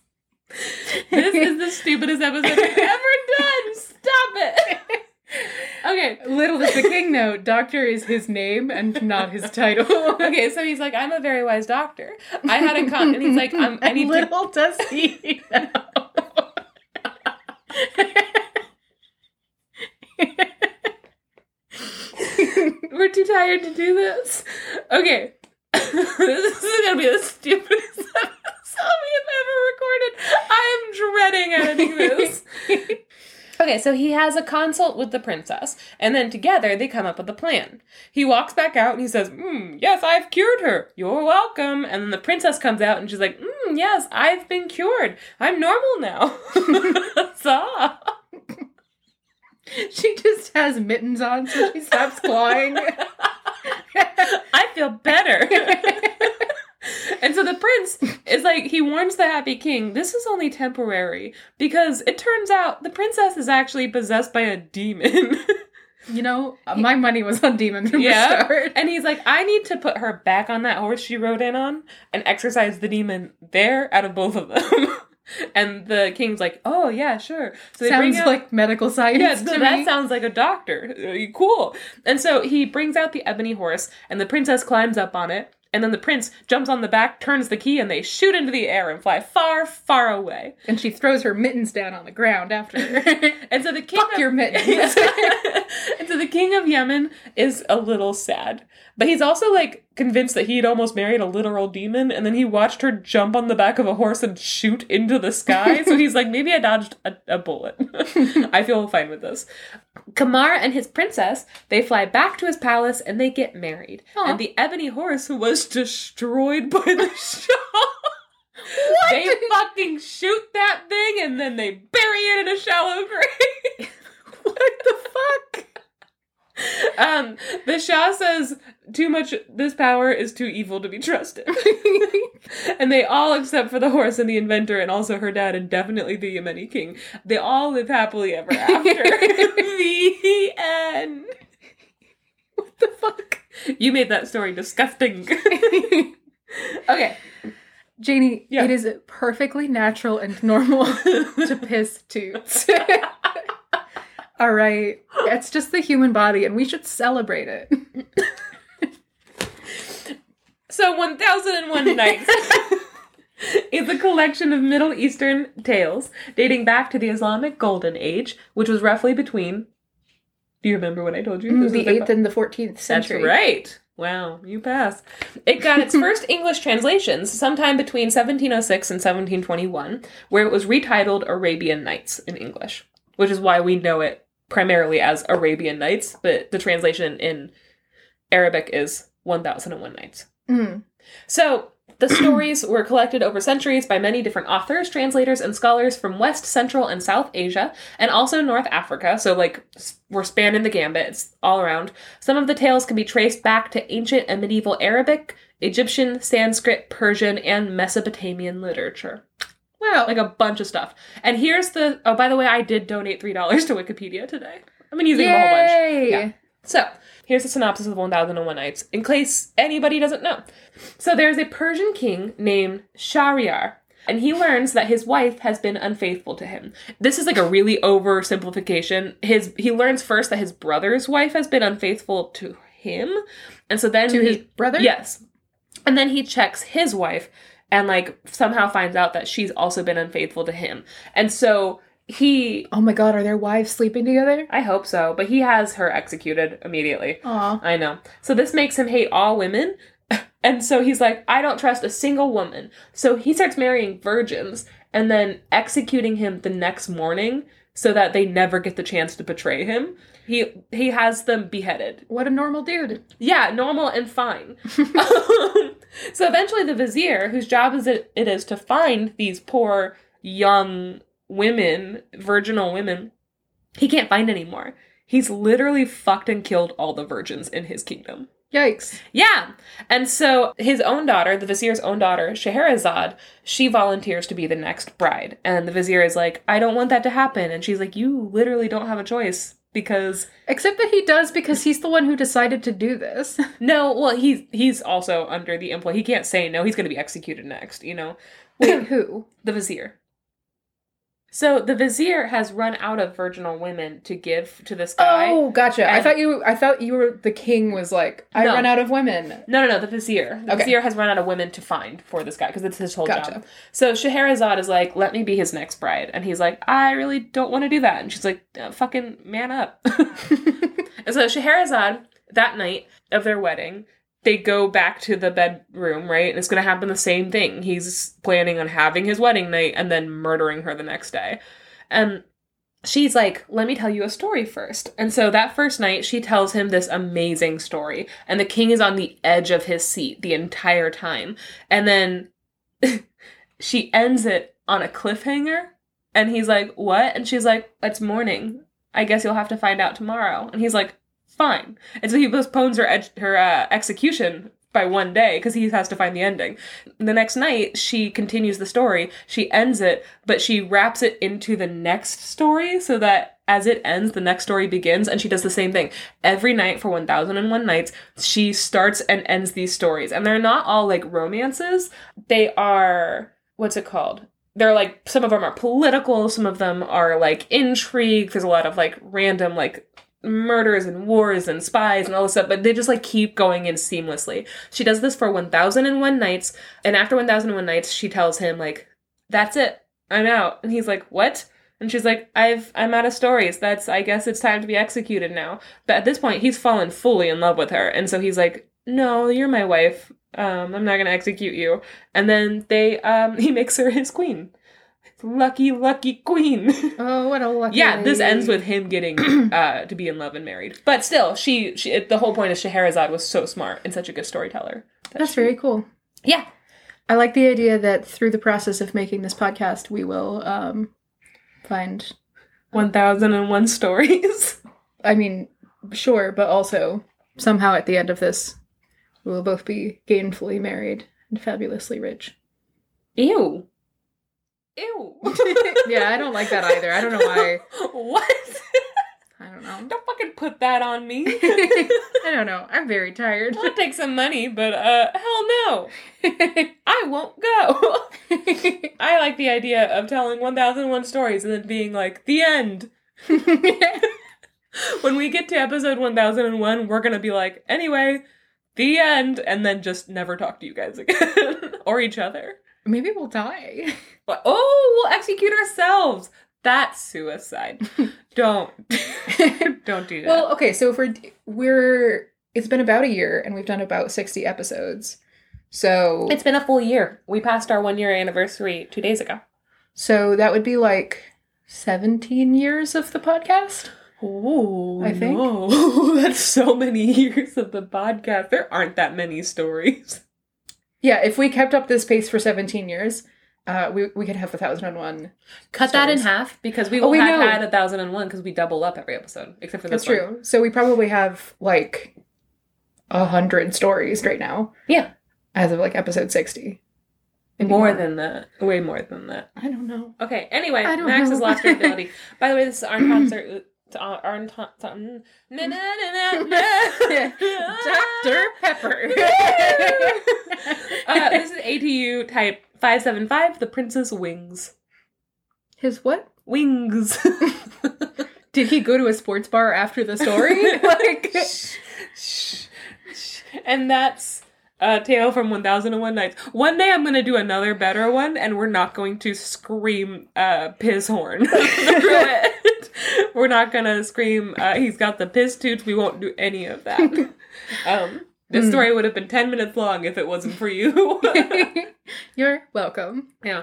this is the stupidest episode I've ever done. Stop it. Okay. Little does the king know, Doctor is his name and not his title. Okay, so he's like, I'm a very wise doctor. I had a con, and he's like, I'm, I need to little does he know. We're too tired to do this. Okay. this is gonna be the stupidest episode we have ever recorded. I am dreading editing this. Okay, so he has a consult with the princess, and then together they come up with a plan. He walks back out and he says, mm, Yes, I've cured her. You're welcome. And then the princess comes out and she's like, mm, Yes, I've been cured. I'm normal now. She just has mittens on so she stops clawing. I feel better. And so the prince is like, he warns the happy king, this is only temporary because it turns out the princess is actually possessed by a demon. you know, my money was on Demon from the yeah. start. And he's like, I need to put her back on that horse she rode in on and exorcise the demon there out of both of them. and the king's like, oh, yeah, sure. So they Sounds bring out- like medical science yeah, to so that me. sounds like a doctor. Cool. And so he brings out the ebony horse, and the princess climbs up on it, and then the prince jumps on the back, turns the key, and they shoot into the air and fly far, far away. and she throws her mittens down on the ground after her. And so the king Fuck of, your mittens. and so the king of Yemen is a little sad, but he's also like convinced that he'd almost married a literal demon, and then he watched her jump on the back of a horse and shoot into the sky. so he's like, maybe I dodged a, a bullet. I feel fine with this. Kamar and his princess they fly back to his palace and they get married. Aw. And the ebony horse was destroyed by the Shah. What? They fucking shoot that thing and then they bury it in a shallow grave. what the fuck? Um, the Shah says too much. This power is too evil to be trusted, and they all, except for the horse and the inventor, and also her dad, and definitely the Yemeni king, they all live happily ever after. the end. what the fuck? You made that story disgusting. okay. Janey, Yeah. it is perfectly natural and normal to piss toots. All right. It's just the human body and we should celebrate it. So, 1001 Nights is a collection of Middle Eastern tales dating back to the Islamic Golden Age, which was roughly between. Do you remember what I told you? Mm, this the 8th and the 14th That's century. right. Wow, you pass. It got its first English translations sometime between 1706 and 1721, where it was retitled Arabian Nights in English, which is why we know it primarily as Arabian Nights, but the translation in Arabic is 1001 Nights. Mm. So, The stories were collected over centuries by many different authors, translators, and scholars from West, Central, and South Asia, and also North Africa. So, like, we're spanning the gambit, it's all around. Some of the tales can be traced back to ancient and medieval Arabic, Egyptian, Sanskrit, Persian, and Mesopotamian literature. Wow. Like a bunch of stuff. And here's the oh, by the way, I did donate $3 to Wikipedia today. I've been using them a whole bunch. Yay! Yeah. So, here's a synopsis of 1001 Nights, in case anybody doesn't know. So, there's a Persian king named Shahryar, and he learns that his wife has been unfaithful to him. This is like a really oversimplification. His he learns first that his brother's wife has been unfaithful to him, and so then To he, his brother? Yes. And then he checks his wife and like somehow finds out that she's also been unfaithful to him. And so he Oh my god, are their wives sleeping together? I hope so, but he has her executed immediately. Aw. I know. So this makes him hate all women. And so he's like, I don't trust a single woman. So he starts marrying virgins and then executing him the next morning so that they never get the chance to betray him. He he has them beheaded. What a normal dude. Yeah, normal and fine. so eventually, the vizier, whose job is it, it is to find these poor young women, virginal women, he can't find anymore. He's literally fucked and killed all the virgins in his kingdom. Yikes. Yeah. And so his own daughter, the vizier's own daughter, Scheherazade, she volunteers to be the next bride. And the vizier is like, I don't want that to happen. And she's like, You literally don't have a choice because Except that he does because he's the one who decided to do this. No, well, he's he's also under the employ. He can't say no. He's going to be executed next. You know, Wait, who? the vizier. So the vizier has run out of virginal women to give to this guy. Oh, gotcha. I thought you I thought you were the king was like, I No. run out of women. No, no, no. The vizier. The Okay. vizier has run out of women to find for this guy because it's his whole Gotcha. job. So Scheherazade is like, "Let me be his next bride," and he's like, "I really don't want to do that." And she's like, "Uh, "Fucking man up." and so Scheherazade that night of their wedding, they go back to the bedroom, right? And it's going to happen the same thing. He's planning on having his wedding night and then murdering her the next day. And she's like, let me tell you a story first. And so that first night, she tells him this amazing story. And the king is on the edge of his seat the entire time. And then she ends it on a cliffhanger. And he's like, what? And she's like, it's morning. I guess you'll have to find out tomorrow. And he's like, fine. And so he postpones her, ed- her uh, execution by one day because he has to find the ending. The next night, she continues the story. She ends it, but she wraps it into the next story so that as it ends, the next story begins. And she does the same thing. Every night for 1001 Nights, she starts and ends these stories. And they're not all like romances, they are, what's it called? They're like, some of them are political, some of them are like intrigue. There's a lot of like random, like, murders and wars and spies and all this stuff, but they just like keep going in seamlessly. She does this for 1001 nights, and after 1001 nights, she tells him like, "That's it. I'm out." And he's like, "What?" And she's like, "I've I'm out of stories. That's I guess it's time to be executed now." But at this point, he's fallen fully in love with her, and so he's like, "No, you're my wife. Um, I'm not gonna execute you." And then they um he makes her his queen. Lucky, lucky queen. Oh, what a lucky Yeah, this lady. ends with him getting uh, to be in love and married. But still, she, she it, the whole point is Scheherazade was so smart and such a good storyteller. that That's she- very cool. yeah. I like the idea that through the process of making this podcast, we will um, find. One thousand and one stories. I mean, sure, but also somehow at the end of this, we will both be gainfully married and fabulously rich. Ew. Ew. yeah, I don't like that either. I don't know why. what? I don't know. Don't fucking put that on me. I don't know. I'm very tired. I'll take some money, but uh, hell no. I won't go. I like the idea of telling 1001 stories and then being like, the end. when we get to episode 1001, we're going to be like, anyway, the end, and then just never talk to you guys again or each other. Maybe we'll die. But, oh, we'll execute ourselves. That's suicide. Don't. Don't do that. well, okay, so if we're we're it's been about a year and we've done about 60 episodes. So it's been a full year. We passed our one year anniversary two days ago. so that would be like 17 years of the podcast. Oh, I think. no. that's so many years of the podcast. There aren't that many stories. Yeah, if we kept up this pace for 17 years, uh, we, we could have a 1001. Cut that in half because we Oh, we have know. had a thousand and one because we double up every episode, except for this That's one. true. So we probably have like a hundred stories right now Yeah, as of like episode 60. Maybe more than that. Way more than that. I don't know. Okay. Anyway, Max know. has lost her ability. By the way, this is our concert. Our, our, something. Na, na, na, na, na. Dr. Pepper. uh, this is ATU type five seven five. The Prince's Wings. His what? Wings. Did he go to a sports bar after the story? like, and that's a tale from 1001 Nights. One day I'm going to do another better one, and we're not going to scream uh, piss horn through it. We're not going to scream, uh, he's got the piss toots. We won't do any of that. Um, this Hmm. story would have been 10 minutes long if it wasn't for you. you're welcome. yeah.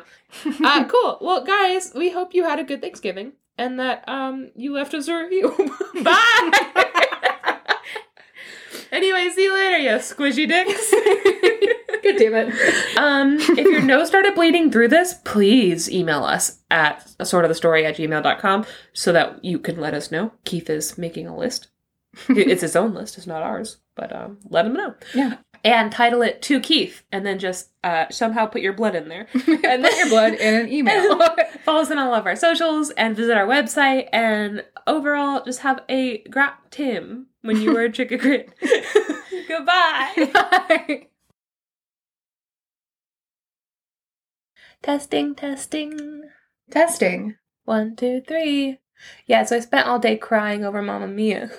Uh, cool. Well, guys, we hope you had a good Thanksgiving and that um, you left us a review. Bye! Anyway, see you later, you squishy dicks. God damn it. um, if your nose started bleeding through this, please email us at sort of the story at gmail.com so that you can let us know. Keith is making a list. It's his own list, it's not ours. But um, let him know. Yeah. And title it to Keith, and then just uh, somehow put your blood in there. And put your blood in an email. Follow us on all of our socials and visit our website. And overall, just have a grap Tim when you wear chicken grit. Goodbye. Bye. testing, testing. Testing. One, two, three. Yeah, so I spent all day crying over Mamma Mia.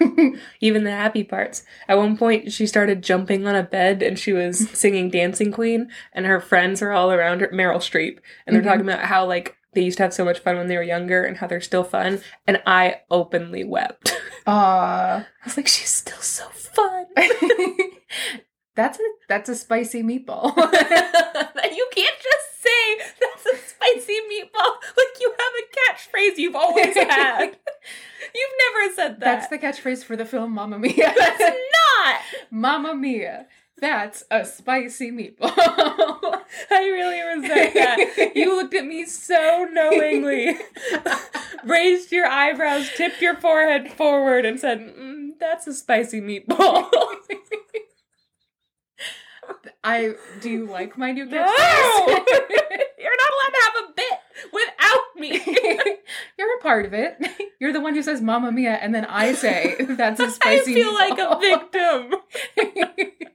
Even the happy parts. At one point, she started jumping on a bed and she was singing Dancing Queen, and her friends are all around her, Meryl Streep, and they're Mhm. talking about how, like, they used to have so much fun when they were younger and how they're still fun. And I openly wept. Aw. I was like, she's still so fun. that's a that's a spicy meatball. you can't just say that's a spicy meatball like you have a catchphrase you've always had. You've never said that. that's the catchphrase for the film Mamma Mia. That's not. Mamma Mia. That's a spicy meatball. I really resent that. You looked at me so knowingly, raised your eyebrows, tipped your forehead forward, and said, mm, "That's a spicy meatball." I do you like my new no, catchphrase? you're not allowed to have a bit without me. You're a part of it. You're the one who says Mamma Mia, and then I say that's a spicy meatball. I feel like a victim.